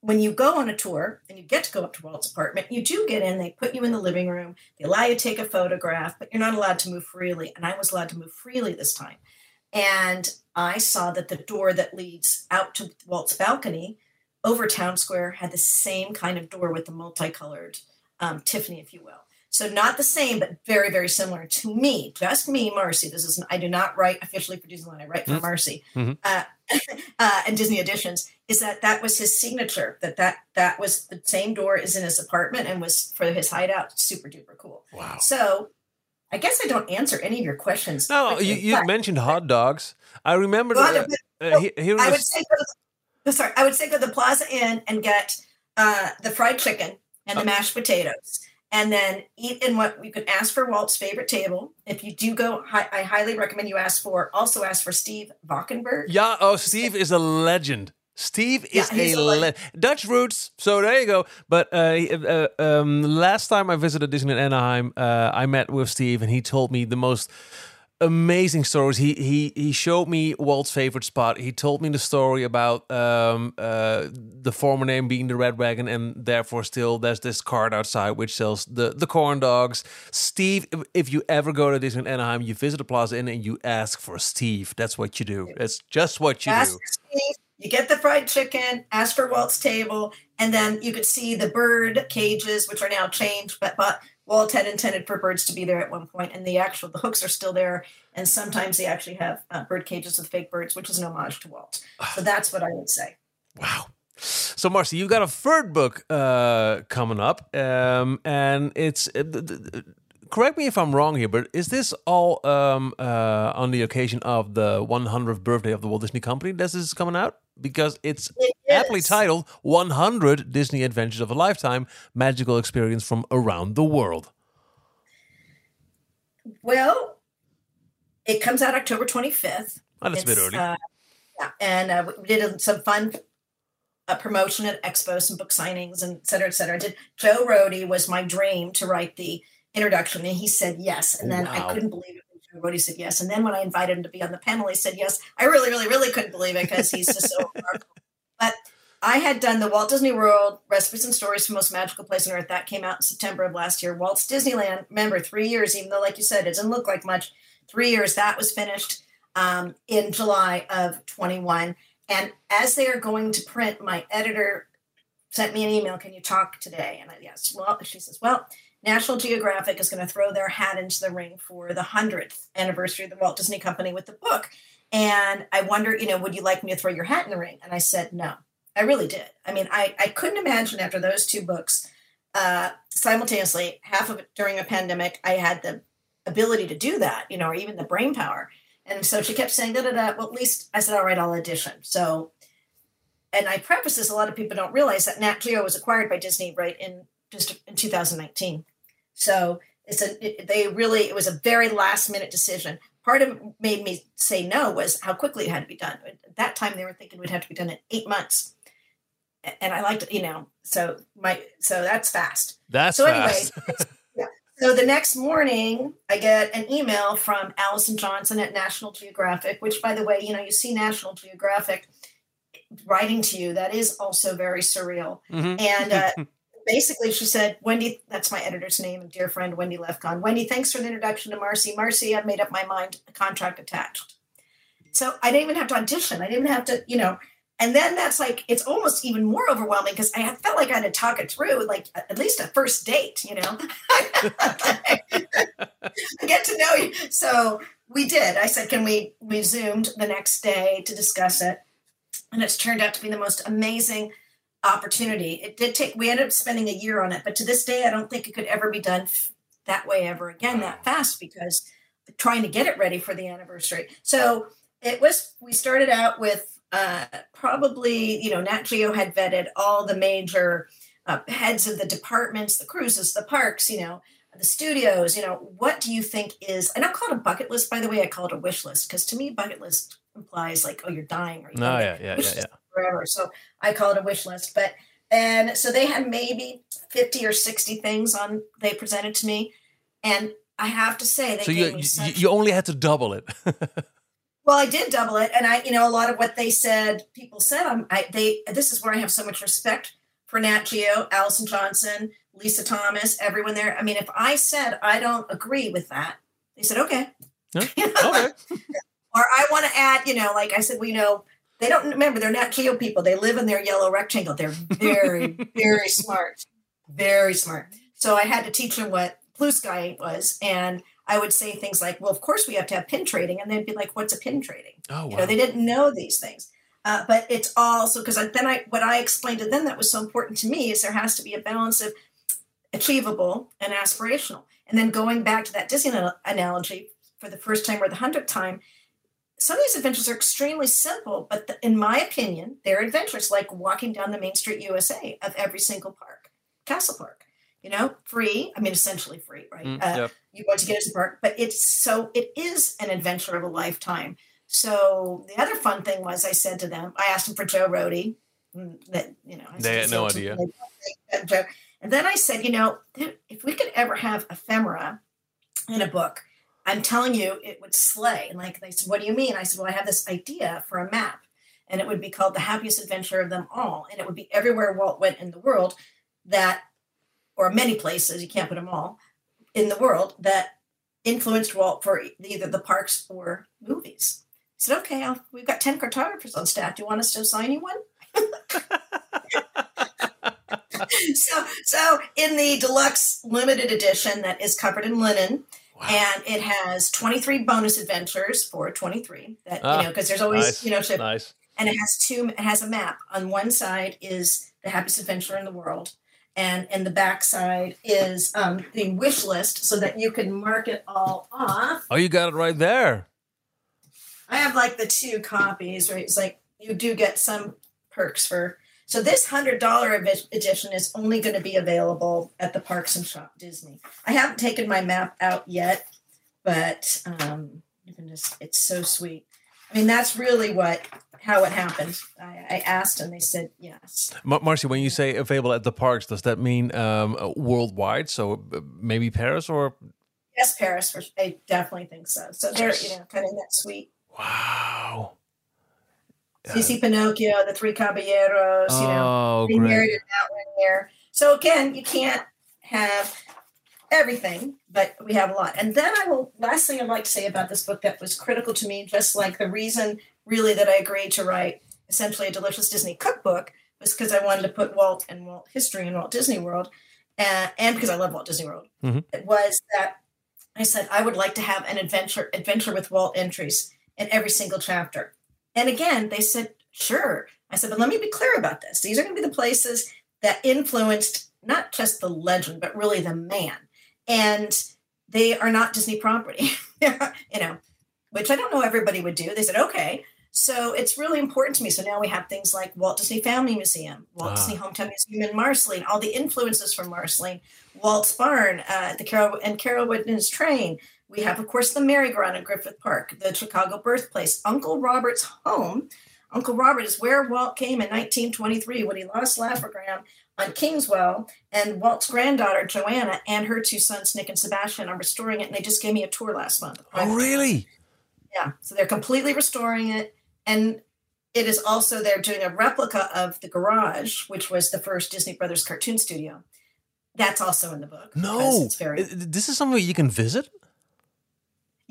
Speaker 3: when you go on a tour and you get to go up to Walt's apartment, you do get in, they put you in the living room, they allow you to take a photograph, but you're not allowed to move freely. And I was allowed to move freely this time. And I saw that the door that leads out to Walt's balcony over Town Square had the same kind of door with the multicolored um, Tiffany, if you will. So not the same, but very, very similar to me, just me, Marcy. This is I do not write officially for Disneyland. I write for
Speaker 2: Mm.
Speaker 3: Marcy
Speaker 2: Mhm.
Speaker 3: uh, uh, and Disney Editions. Is that that was his signature? That that that was the same door is in his apartment and was for his hideout. Super duper cool.
Speaker 2: Wow.
Speaker 3: So I guess I don't answer any of your questions.
Speaker 2: No, you, you
Speaker 3: but-
Speaker 2: mentioned hot dogs. I remember
Speaker 3: Well,
Speaker 2: that,
Speaker 3: but-
Speaker 2: uh, he- hearing
Speaker 3: I would say go to the, sorry, I would say go to the Plaza Inn and get uh, the fried chicken and the
Speaker 2: Oh.
Speaker 3: mashed potatoes, and then eat in what you could ask for Walt's favorite table. If you do go, hi, I highly recommend you ask for. Also ask for Steve Valkenberg.
Speaker 2: Yeah, oh, Steve is a legend. Steve is
Speaker 3: he's
Speaker 2: a
Speaker 3: a
Speaker 2: le-
Speaker 3: legend.
Speaker 2: Dutch roots. So there you go. But uh, uh, um, last time I visited Disneyland Anaheim, uh, I met with Steve, and he told me the most amazing stories. He he he showed me Walt's favorite spot. He told me the story about um, uh, the former name being the Red Wagon, and therefore still there's this cart outside which sells the the corn dogs. Steve, if, you ever go to Disneyland Anaheim, you visit the Plaza Inn and you ask for Steve. That's what you do. That's just what you
Speaker 3: ask
Speaker 2: do.
Speaker 3: Steve. You get the fried chicken. Ask for Walt's table, and then you could see the bird cages, which are now changed, but but. Walt had intended for birds to be there at one point, and the actual the hooks are still there. And sometimes they actually have uh, bird cages with fake birds, which is an homage to Walt. So that's what I would say.
Speaker 2: Wow. So, Marcy, you've got a third book uh, coming up, um, and it's. Uh, correct me if I'm wrong here, but is this all um, uh, on the occasion of the 100th birthday of the Walt Disney Company? This is coming out because it's
Speaker 3: It
Speaker 2: aptly titled 100 Disney Adventures of a Lifetime Magical Experience from Around the World.
Speaker 3: Well, it comes out October 25th.
Speaker 2: Oh, that's a bit early.
Speaker 3: Uh, yeah, and uh, we did some fun uh, promotion at expos and book signings and et cetera, et cetera. Did Joe Rohde was my dream to write the introduction, and he said yes. And then
Speaker 2: Wow.
Speaker 3: I couldn't believe it Rohde said yes. And then when I invited him to be on the panel, he said yes. I really, really, really couldn't believe it because he's just so remarkable. But I had done the Walt Disney World Recipes and Stories for Most Magical Place on Earth. That came out in September of last year. Walt's Disneyland, remember, three years, even though, like you said, it doesn't look like much. Three years, that was finished um, in July of 21. And as they are going to print, my editor sent me an email. Can you talk today? And I, yes. Well, she says, well, National Geographic is going to throw their hat into the ring for the 100th anniversary of the Walt Disney Company with the book. And I wonder, you know, would you like me to throw your hat in the ring? And I said, no, I really did. I mean, I, I couldn't imagine after those two books uh, simultaneously, half of it during a pandemic, I had the ability to do that, you know, or even the brain power. And so she kept saying, da da da. Well, at least I said, all right, I'll audition. So, and I preface this, a lot of people don't realize that Nat Geo was acquired by Disney right in just in 2019. So it's a, they really, it was a very last minute decision. Part of made me say no was how quickly it had to be done. At that time, they were thinking it would have to be done in eight months. And I liked, it, you know, so my, so that's fast.
Speaker 2: That's
Speaker 3: So anyway,
Speaker 2: fast.
Speaker 3: yeah. So the next morning, I get an email from Allison Johnson at National Geographic, which, by the way, you know, you see National Geographic writing to you. That is also very surreal.
Speaker 2: Mhm.
Speaker 3: And uh, basically, she said, Wendy, that's my editor's name, and dear friend Wendy Lefkon. Wendy, thanks for the introduction to Marcy. Marcy, I've made up my mind, a contract attached. So I didn't even have to audition. I didn't have to, you know. And then that's like, it's almost even more overwhelming because I felt like I had to talk it through, like at least a first date, you know. I get to know you. So we did. I said, can we, we Zoomed the next day to discuss it. And it's turned out to be the most amazing opportunity. It did take, we ended up spending a year on it, but to this day, I don't think it could ever be done f- that way ever again that fast because trying to get it ready for the anniversary. So it was, we started out with uh, probably, you know, Nat Geo had vetted all the major uh, heads of the departments, the cruises, the parks, you know, the studios, you know, what do you think is, and I don't call it a bucket list, by the way, I call it a wish list because to me, bucket list implies like, oh, you're dying or you
Speaker 2: No,
Speaker 3: gotta
Speaker 2: yeah, yeah, yeah, yeah.
Speaker 3: Forever. So I call it a wish list. But and so they had maybe 50 or 60 things on they presented to me. And I have to say they
Speaker 2: So you, you you only had to double it.
Speaker 3: well, I did double it, and I, you know, a lot of what they said, people said, I'm, I, they, this is where I have so much respect for Nat Geo, Allison Johnson, Lisa Thomas, everyone there. I mean, if I said I don't agree with that, they said okay.
Speaker 2: Yeah, okay.
Speaker 3: or I want to add, you know, like I said, we know they don't remember they're not Geo people. They live in their yellow rectangle. They're very, very smart, very smart. So I had to teach them what blue sky was, and I would say things like, "Well, of course we have to have pin trading," and they'd be like, "What's a pin trading?"
Speaker 2: Oh,
Speaker 3: You
Speaker 2: wow.
Speaker 3: know, they didn't know these things. Uh, but it's also because then I what I explained to them that was so important to me is there has to be a balance of achievable and aspirational. And then going back to that Disney analogy for the first time or the hundredth time, some of these adventures are extremely simple, but the, in my opinion, they're adventures like walking down the Main Street USA of every single park, Castle Park. You know, free. I mean, essentially free, right?
Speaker 2: Mm,
Speaker 3: uh. You want to get into the park, but it's so it is an adventure of a lifetime. So the other fun thing was, I said to them, I asked them for Joe Rohde. mm, That you know, I
Speaker 2: They had no idea.
Speaker 3: Joe." And then I said, you know, if we could ever have ephemera in a book, I'm telling you, it would slay. And like they said, what do you mean? I said, well, I have this idea for a map, and it would be called the happiest adventure of them all, and it would be everywhere Walt went in the world that, or many places, you can't put them all in the world that influenced Walt for either the parks or movies. I said, okay, I'll, we've got 10 cartographers on staff. Do you want us to assign you one? so, so in the deluxe limited edition that is covered in linen,
Speaker 2: Wow.
Speaker 3: and it has 23 bonus adventures for 23 that
Speaker 2: Ah,
Speaker 3: you know because there's always
Speaker 2: nice.
Speaker 3: you know
Speaker 2: nice.
Speaker 3: and it has two it has a map on one side is the happiest adventure in the world and in the back side is um, the wish list so that you can mark it all off
Speaker 2: Oh, you got it right there.
Speaker 3: i have like the two copies right it's like you do get some perks for so this hundred dollar edition is only going to be available at the parks and shop disney. I haven't taken my map out yet but um you can just it's so sweet. I mean that's really what how it happened. I, I asked and they said yes.
Speaker 2: Mar- Marcy, when you say available at the parks, does that mean um, worldwide? So uh, maybe Paris or?
Speaker 3: Yes paris for, i definitely think so. So they're you know kind of in that sweet
Speaker 2: wow.
Speaker 3: See pinocchio the three caballeros you know
Speaker 2: Oh,
Speaker 3: they married
Speaker 2: great.
Speaker 3: it that one there. So again, you can't have everything, but we have a lot. And then I will last thing I'd like to say about this book that was critical to me, just like the reason really that I agreed to write essentially a delicious Disney cookbook was because I wanted to put Walt and Walt history in Walt Disney World, and, and because I love Walt Disney World.
Speaker 2: Mhm.
Speaker 3: It was that I said I would like to have an adventure adventure with Walt entries in every single chapter. And again, they said, sure. I said, but let me be clear about this. These are going to be the places that influenced not just the legend, but really the man. And they are not Disney property, you know, which I don't know everybody would do. They said, okay. So it's really important to me. So now we have things like Walt Disney Family Museum, Walt
Speaker 2: Ah.
Speaker 3: Disney Hometown Museum in Marceline, all the influences from Marceline, Walt's Barn, uh, the Carol and Carol Whitman's Train. We have, of course, the merry-go-round in Griffith Park, the Chicago birthplace, Uncle Robert's home. Uncle Robert is where Walt came in 1923 when he lost Laugh-O-Gram on Kingswell, and Walt's granddaughter Joanna and her two sons Nick and Sebastian are restoring it, and they just gave me a tour last month.
Speaker 2: Oh, really?
Speaker 3: Yeah, so they're completely restoring it, and it is also they're doing a replica of the garage, which was the first Disney Brothers cartoon studio. That's also in the book.
Speaker 2: No.
Speaker 3: it's very
Speaker 2: This is somewhere you can visit?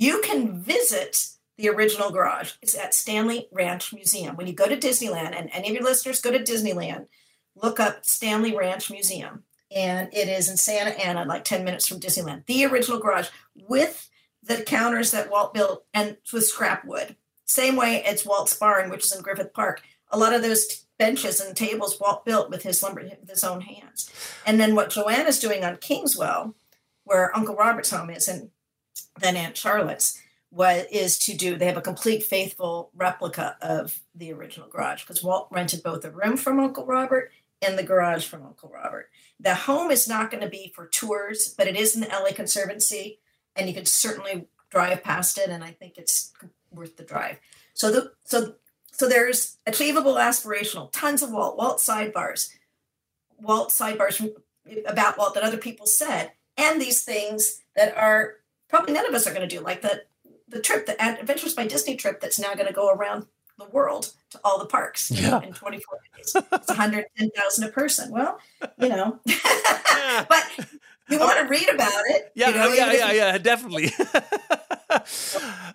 Speaker 3: You can visit the original garage. It's at Stanley Ranch Museum. When you go to Disneyland, and any of your listeners go to Disneyland, look up Stanley Ranch Museum. And it is in Santa Ana, like 10 minutes from Disneyland. The original garage with the counters that Walt built and with scrap wood. Same way it's Walt's barn, which is in Griffith Park. A lot of those benches and tables Walt built with his lumber with his own hands. And then what Joanna's doing on Kingswell, where Uncle Robert's home is, and then Aunt Charlotte's, was is to do. They have a complete faithful replica of the original garage because Walt rented both a room from Uncle Robert and the garage from Uncle Robert. The home is not going to be for tours, but it is in the LA Conservancy, and you can certainly drive past it, and I think it's worth the drive. So the so so there's achievable, aspirational, tons of Walt, Walt sidebars, Walt sidebars from, about Walt that other people said, and these things that are probably none of us are going to do, like the the trip, the Adventures by Disney trip, that's now going to go around the world to all the parks know,
Speaker 2: Yeah.
Speaker 3: in 24 days. It's 110,000 a person. Well, you know, but you want to read about it.
Speaker 2: Yeah,
Speaker 3: you know,
Speaker 2: yeah, yeah, yeah, definitely.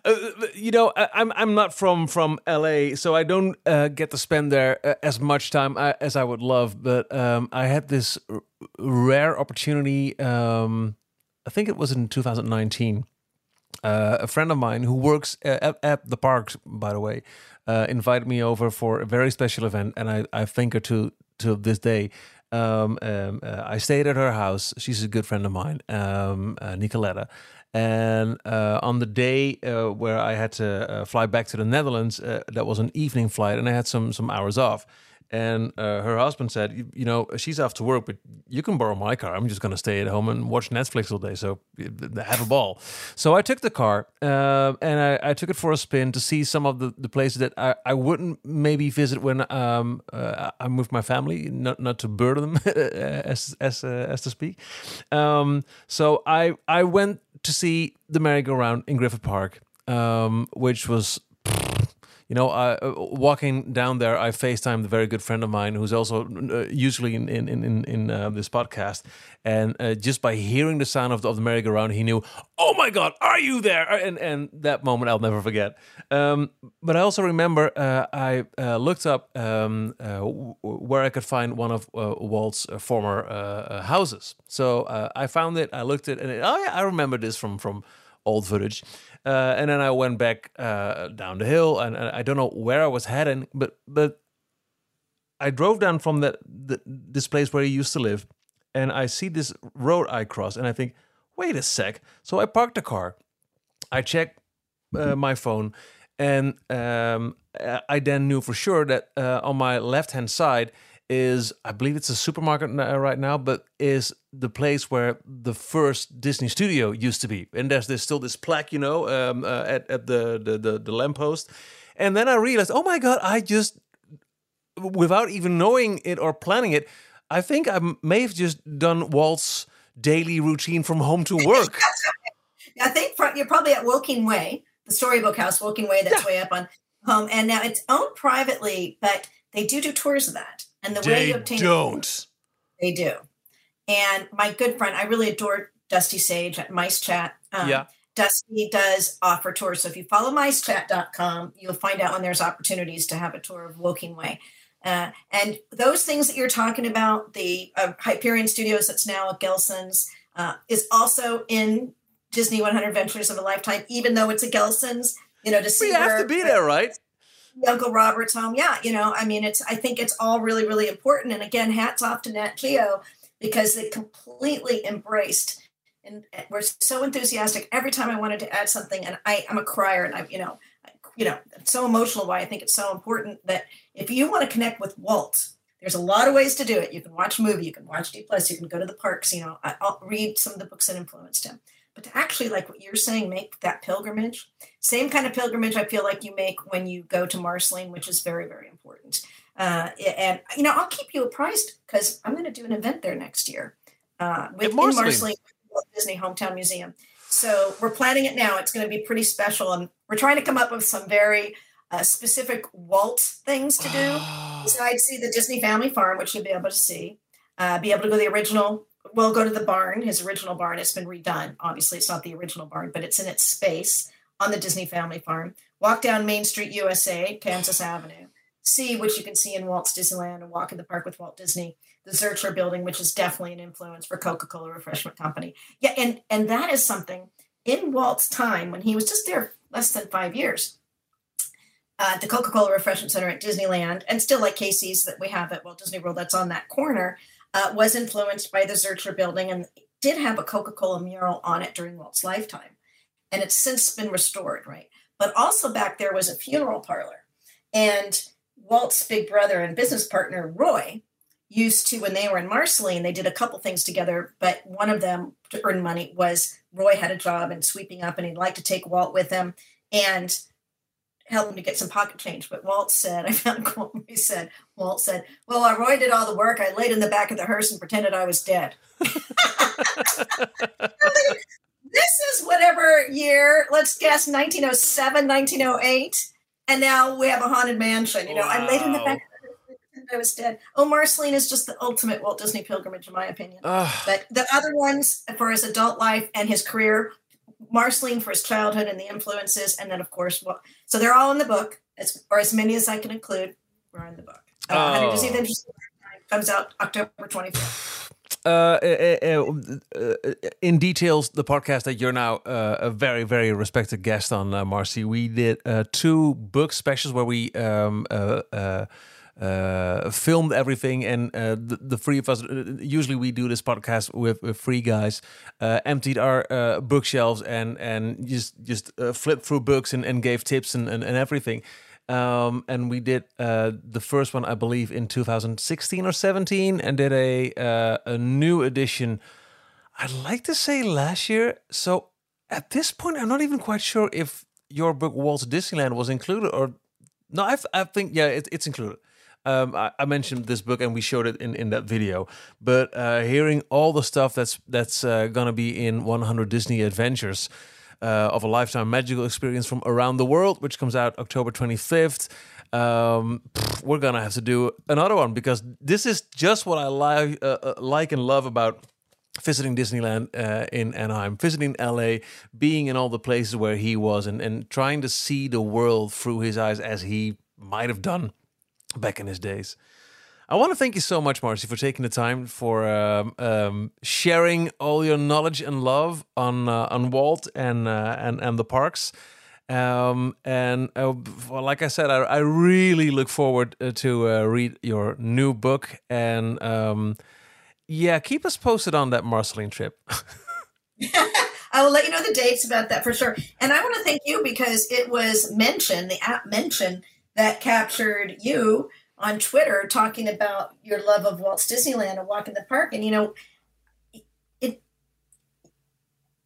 Speaker 2: Uh, you know, I- I'm I'm not from from LA, so I don't uh, get to spend there uh, as much time uh, as I would love. But um, I had this r- rare opportunity. Um, I think it was in 2019. Uh, a friend of mine who works uh, at, at the parks, by the way, uh, invited me over for a very special event, and I, I think her to to this day. Um, um, uh, I stayed at her house. She's a good friend of mine, um, uh, Nicoletta. And uh, on the day where I had to fly back to the Netherlands, that was an evening flight, and I had some some hours off. And uh, her husband said, you, you know, she's off to work, but you can borrow my car. I'm just going to stay at home and watch Netflix all day. So uh, have a ball. So I took the car uh, and I, I, took it for a spin to see some of the, the places that I, I wouldn't maybe visit when um, uh, I'm with my family, not not to burden them, as as uh, as to speak. Um, so I I went to see the merry-go-round in Griffith Park, um, which was you know, uh, walking down there, I FaceTimed a very good friend of mine who's also uh, usually in in in in uh, this podcast, and uh, just by hearing the sound of the, of the merry-go-round, he knew, oh my God, are you there? Uh, and and that moment I'll never forget. Um, but I also remember uh, I looked up um, where I could find one of Walt's former houses. So I found it. I looked at it, and it, oh yeah, I remember this from from old footage. Uh, and then I went back uh, down the hill, and, and, I don't know where I was heading, but but I drove down from that this place where he used to live, and I see this road I cross, and I think, wait a sec. So I parked the car, I checked uh, my phone, and um, I then knew for sure that uh, on my left hand side is I believe it's a supermarket right now, but is the place where the first Disney studio used to be. And there's, there's still this plaque, you know, um, uh, at, at the, the, the, the lamppost. And then I realized, oh my God, I just, without even knowing it or planning it, I think I may have just done Walt's daily routine from home to work.
Speaker 3: I think you're probably at Woking Way, the Storybook House, Woking Way, that's yeah. way up on home. And now it's owned privately, but they do do tours of that. And the
Speaker 2: they
Speaker 3: way
Speaker 2: you obtain don't.
Speaker 3: They do. And my good friend, I really adore Dusty Sage at Mice Chat.
Speaker 2: Um, yeah.
Speaker 3: Dusty does offer tours. So if you follow micechat.com, you'll find out when there's opportunities to have a tour of Woking Way. Uh, and those things that you're talking about, the uh, Hyperion Studios that's now at Gelson's, uh, is also in Disney 100 Adventures of a Lifetime, even though it's a Gelson's. You know, to see.
Speaker 2: We have where, to be there, right?
Speaker 3: Uncle Robert's home. Yeah, you know, I mean, it's. I think it's all really, really important. And again, hats off to Nat Geo because they completely embraced and we're so enthusiastic every time I wanted to add something. And I, I'm a crier, and I, you know, you know, so emotional. Why I think it's so important that if you want to connect with Walt, there's a lot of ways to do it. You can watch a movie, you can watch D plus, you can go to the parks. You know, I'll read some of the books that influenced him. But to actually, like what you're saying, make that pilgrimage, same kind of pilgrimage I feel like you make when you go to Marceline, which is very, very important. Uh, and you know, I'll keep you apprised because I'm going to do an event there next year uh, with Marceline. Marceline Disney Hometown Museum. So we're planning it now. It's going to be pretty special, and we're trying to come up with some very uh, specific Walt things to do. so I'd see the Disney Family Farm, which you'll be able to see. Uh, be able to go to the original. We'll go to the barn, his original barn. It's been redone. Obviously, it's not the original barn, but it's in its space on the Disney Family Farm. Walk down Main Street, USA, Kansas Avenue see what you can see in Walt's Disneyland and walk in the park with Walt Disney, the Zurcher building, which is definitely an influence for Coca-Cola Refreshment Company. Yeah, and and that is something in Walt's time when he was just there less than five years. Uh, the Coca-Cola Refreshment Center at Disneyland, and still like Casey's that we have at Walt Disney World, that's on that corner, uh, was influenced by the Zurcher building and did have a Coca-Cola mural on it during Walt's lifetime, and it's since been restored, right? But also back there was a funeral parlor, and Walt's big brother and business partner, Roy, used to, when they were in Marceline, they did a couple things together, but one of them to earn money was Roy had a job in sweeping up and he'd like to take Walt with him and help him to get some pocket change. But Walt said, I found quote he said, Walt said, Well, while Roy did all the work, I laid in the back of the hearse and pretended I was dead. this is whatever year, let's guess 1907, 1908 and now we have a haunted mansion. You know, wow. I laid in the back. I was dead. Oh, Marceline is just the ultimate Walt Disney pilgrimage, in my opinion. Ugh. But the other ones for his adult life and his career, Marceline for his childhood and the influences, and then of course, well, so they're all in the book, as, or as many as I can include. Are in the book. Uh, oh. Disney comes out October 25th.
Speaker 2: Uh, uh, uh, in details, the podcast that you're now a very, very respected guest on, Marcy. We did two book specials where we um, uh, filmed everything, and uh, the, the three of us. Usually, we do this podcast with, with three guys. Uh, emptied our uh, bookshelves and and just just uh, flipped through books and, and gave tips and and, and everything. Um, and we did uh, the first one, I believe, in 2016 or 17, and did a uh, a new edition. I'd like to say last year. So at this point, I'm not even quite sure if your book Walt's Disneyland was included or no. I, I think yeah, it, it's included. Um, I, I mentioned this book and we showed it in, in that video. But uh, hearing all the stuff that's that's uh, gonna be in 100 Disney Adventures uh, of a lifetime magical experience from around the world, which comes out October 25th. Um, pff, we're gonna have to do another one because this is just what I like, uh, uh, like and love about visiting Disneyland uh, in Anaheim, visiting LA, being in all the places where he was, and, and trying to see the world through his eyes as he might have done back in his days. I want to thank you so much, Marcy, for taking the time for um, um, sharing all your knowledge and love on uh, on Walt and uh, and and the parks. Um, and uh, well, like I said, I, I really look forward uh, to uh, read your new book. And um, yeah, keep us posted on that Marceline trip.
Speaker 3: I will let you know the dates about that for sure. And I want to thank you because it was mentioned, the app mentioned that captured you on Twitter talking about your love of Walt's Disneyland and Walk in the park. And you know, it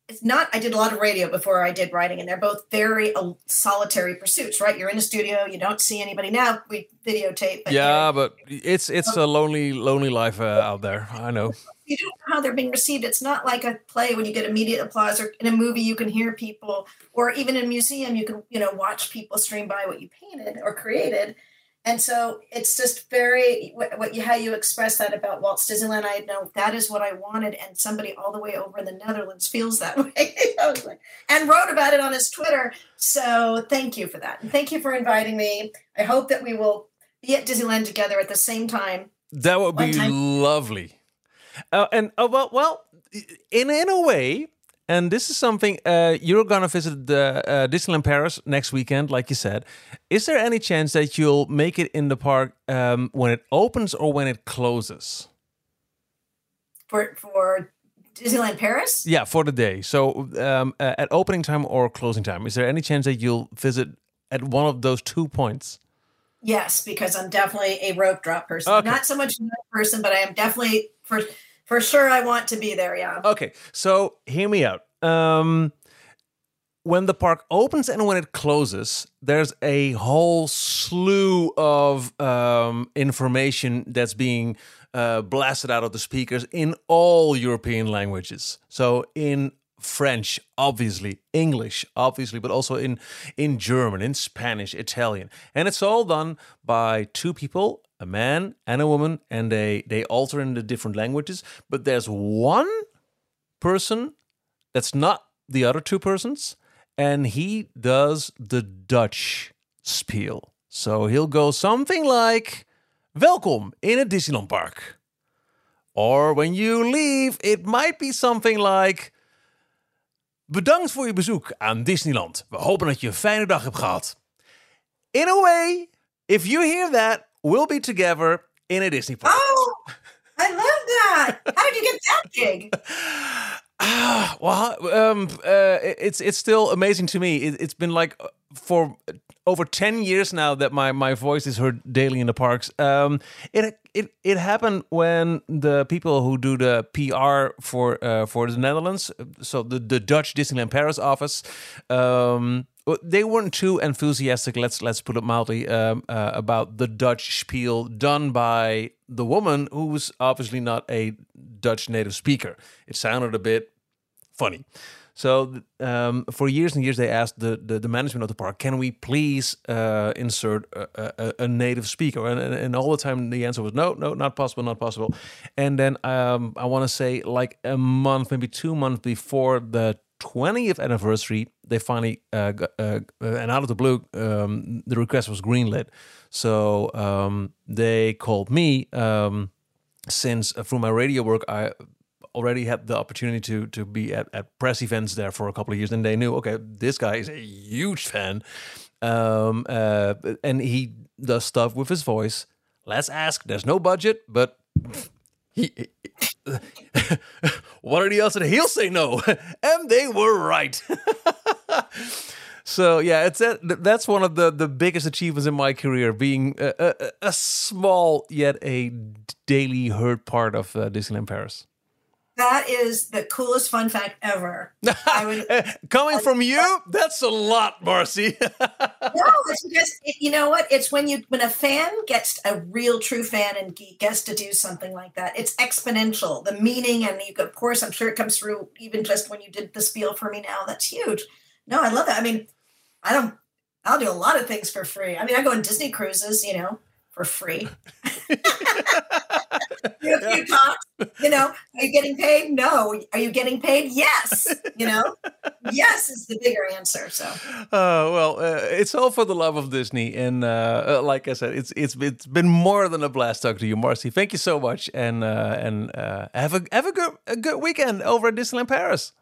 Speaker 3: it's not. I did a lot of radio before I did writing, and they're both very uh, solitary pursuits. Right? You're in a studio, you don't see anybody. Now we videotape. But
Speaker 2: yeah, but it's it's a lonely lonely life uh, out there. I know.
Speaker 3: you don't know how they're being received. It's not like a play when you get immediate applause, or in a movie you can hear people, or even in a museum you can you know watch people stream by what you painted or created. And so it's just very what, you how you express that about Walt's Disneyland. I know that is what I wanted, and somebody all the way over in the Netherlands feels that way. Like, and wrote about it on his Twitter. So thank you for that, and thank you for inviting me. I hope that we will be at Disneyland together at the same time.
Speaker 2: That would be lovely. Uh, and uh, well, well, in in a way, and this is something uh, you're gonna visit the uh, Disneyland Paris next weekend, like you said. Is there any chance that you'll make it in the park um, when it opens or when it closes?
Speaker 3: for for Disneyland Paris.
Speaker 2: Yeah, for the day. So um, uh, at opening time or closing time, is there any chance that you'll visit at one of those two points?
Speaker 3: Yes, because I'm definitely a rope drop person.
Speaker 2: Okay.
Speaker 3: Not so much a person, but I am definitely for for sure. I want to be there. Yeah.
Speaker 2: Okay, so hear me out. Um, when the park opens and when it closes, there's a whole slew of um, information that's being uh, blasted out of the speakers in all European languages. So in French, obviously, English, obviously, but also in in German, in Spanish, Italian, and it's all done by two people, a man and a woman, and they they alter in the different languages. But there's one person that's not the other two persons, and he does the Dutch spiel. So he'll go something like, "Welkom in a Disneyland park," or when you leave, it might be something like. Bedankt voor je bezoek aan Disneyland. We hopen dat je een fijne dag hebt gehad. In a way, if you hear that, we'll be together in a Disney park.
Speaker 3: Oh, I love that. How did you get that gig?
Speaker 2: Ah, well, um, uh, it's it's still amazing to me. It, it's been like uh, for over ten years now that my, my voice is heard daily in the parks. Um, it it it happened when the people who do the PR for uh, for the Netherlands, so the the Dutch Disneyland Paris office, um, they weren't too enthusiastic. Let's let's put it mildly um, uh, about the Dutch spiel done by the woman who was obviously not a Dutch native speaker. It sounded a bit funny. So um, for years and years, they asked the, the, the management of the park, "Can we please uh, insert a, a, a native speaker?" And, and, and all the time, the answer was no, no, not possible, not possible. And then um, I want to say, like a month, maybe two months before the 20th anniversary, they finally uh, got, uh, and out of the blue, um, the request was greenlit. So um, they called me. Um, since uh, through my radio work, I already had the opportunity to to be at, at press events there for a couple of years, and they knew, okay, this guy is a huge fan, um, uh, and he does stuff with his voice Let's ask. There's no budget, but he, what are the odds that he'll say no? and they were right. so yeah, it's that, that's one of the the biggest achievements in my career, being a, a, a small yet a daily heard part of uh, Disneyland Paris.
Speaker 3: That is the coolest fun fact ever.
Speaker 2: Would, Coming from you, that's a lot, Marcy.
Speaker 3: no, it's just you know what? It's when you when a fan gets a real true fan and gets to do something like that. It's exponential. The meaning and you, of course, I'm sure it comes through even just when you did the spiel for me now. That's huge. No, I love that. I mean, I don't. I'll do a lot of things for free. I mean, I go on Disney cruises, you know, for free. you, you talk, you know, are you getting paid? No. Are you getting paid? Yes. You know, yes is the bigger answer. So,
Speaker 2: uh, well, uh, it's all for the love of Disney, and uh, uh, like I said, it's it's it's been more than a blast talking to you, Marcy. Thank you so much, and uh, and uh, have a have a good a good weekend over at Disneyland Paris.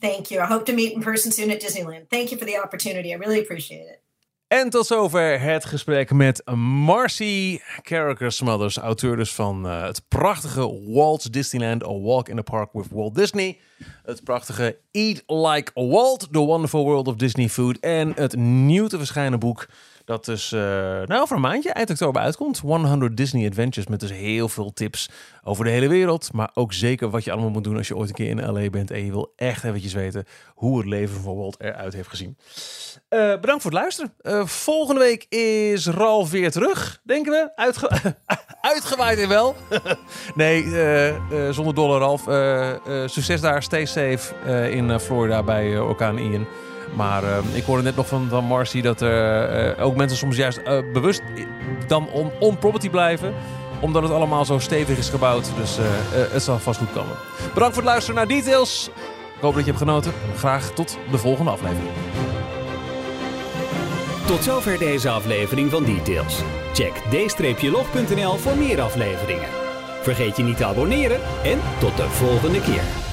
Speaker 3: Thank you. I hope to meet in person soon at Disneyland. Thank you for the opportunity. I really appreciate it.
Speaker 2: En tot zover het gesprek met Marcy Carricker Smothers, auteur dus van uh, het prachtige Walt Disneyland, A Walk in the Park with Walt Disney. Het prachtige Eat Like Walt, The Wonderful World of Disney Food. En het nieuw te verschijnen boek dat dus uh, nou, over een maandje, eind oktober uitkomt. 100 Disney Adventures met dus heel veel tips over de hele wereld. Maar ook zeker wat je allemaal moet doen als je ooit een keer in LA bent. En je wil echt eventjes weten hoe het leven Walt eruit heeft gezien. Uh, bedankt voor het luisteren. Uh, volgende week is Ralf weer terug, denken we. Uitge uitgewaaid en wel. nee, zonder dolle Ralf. succes daar, stay safe in Florida bij orkaan Ian. Maar uh, ik hoorde net nog van, van Marcy dat er uh, ook mensen soms juist uh, bewust dan on, on property blijven. Omdat het allemaal zo stevig is gebouwd. Dus het zal vast goed komen. Bedankt voor het luisteren naar Details. Ik hoop dat je hebt genoten. Graag tot de volgende aflevering.
Speaker 1: Tot zover deze aflevering van Details. Check d-log.nl voor meer afleveringen. Vergeet je niet te abonneren en tot de volgende keer.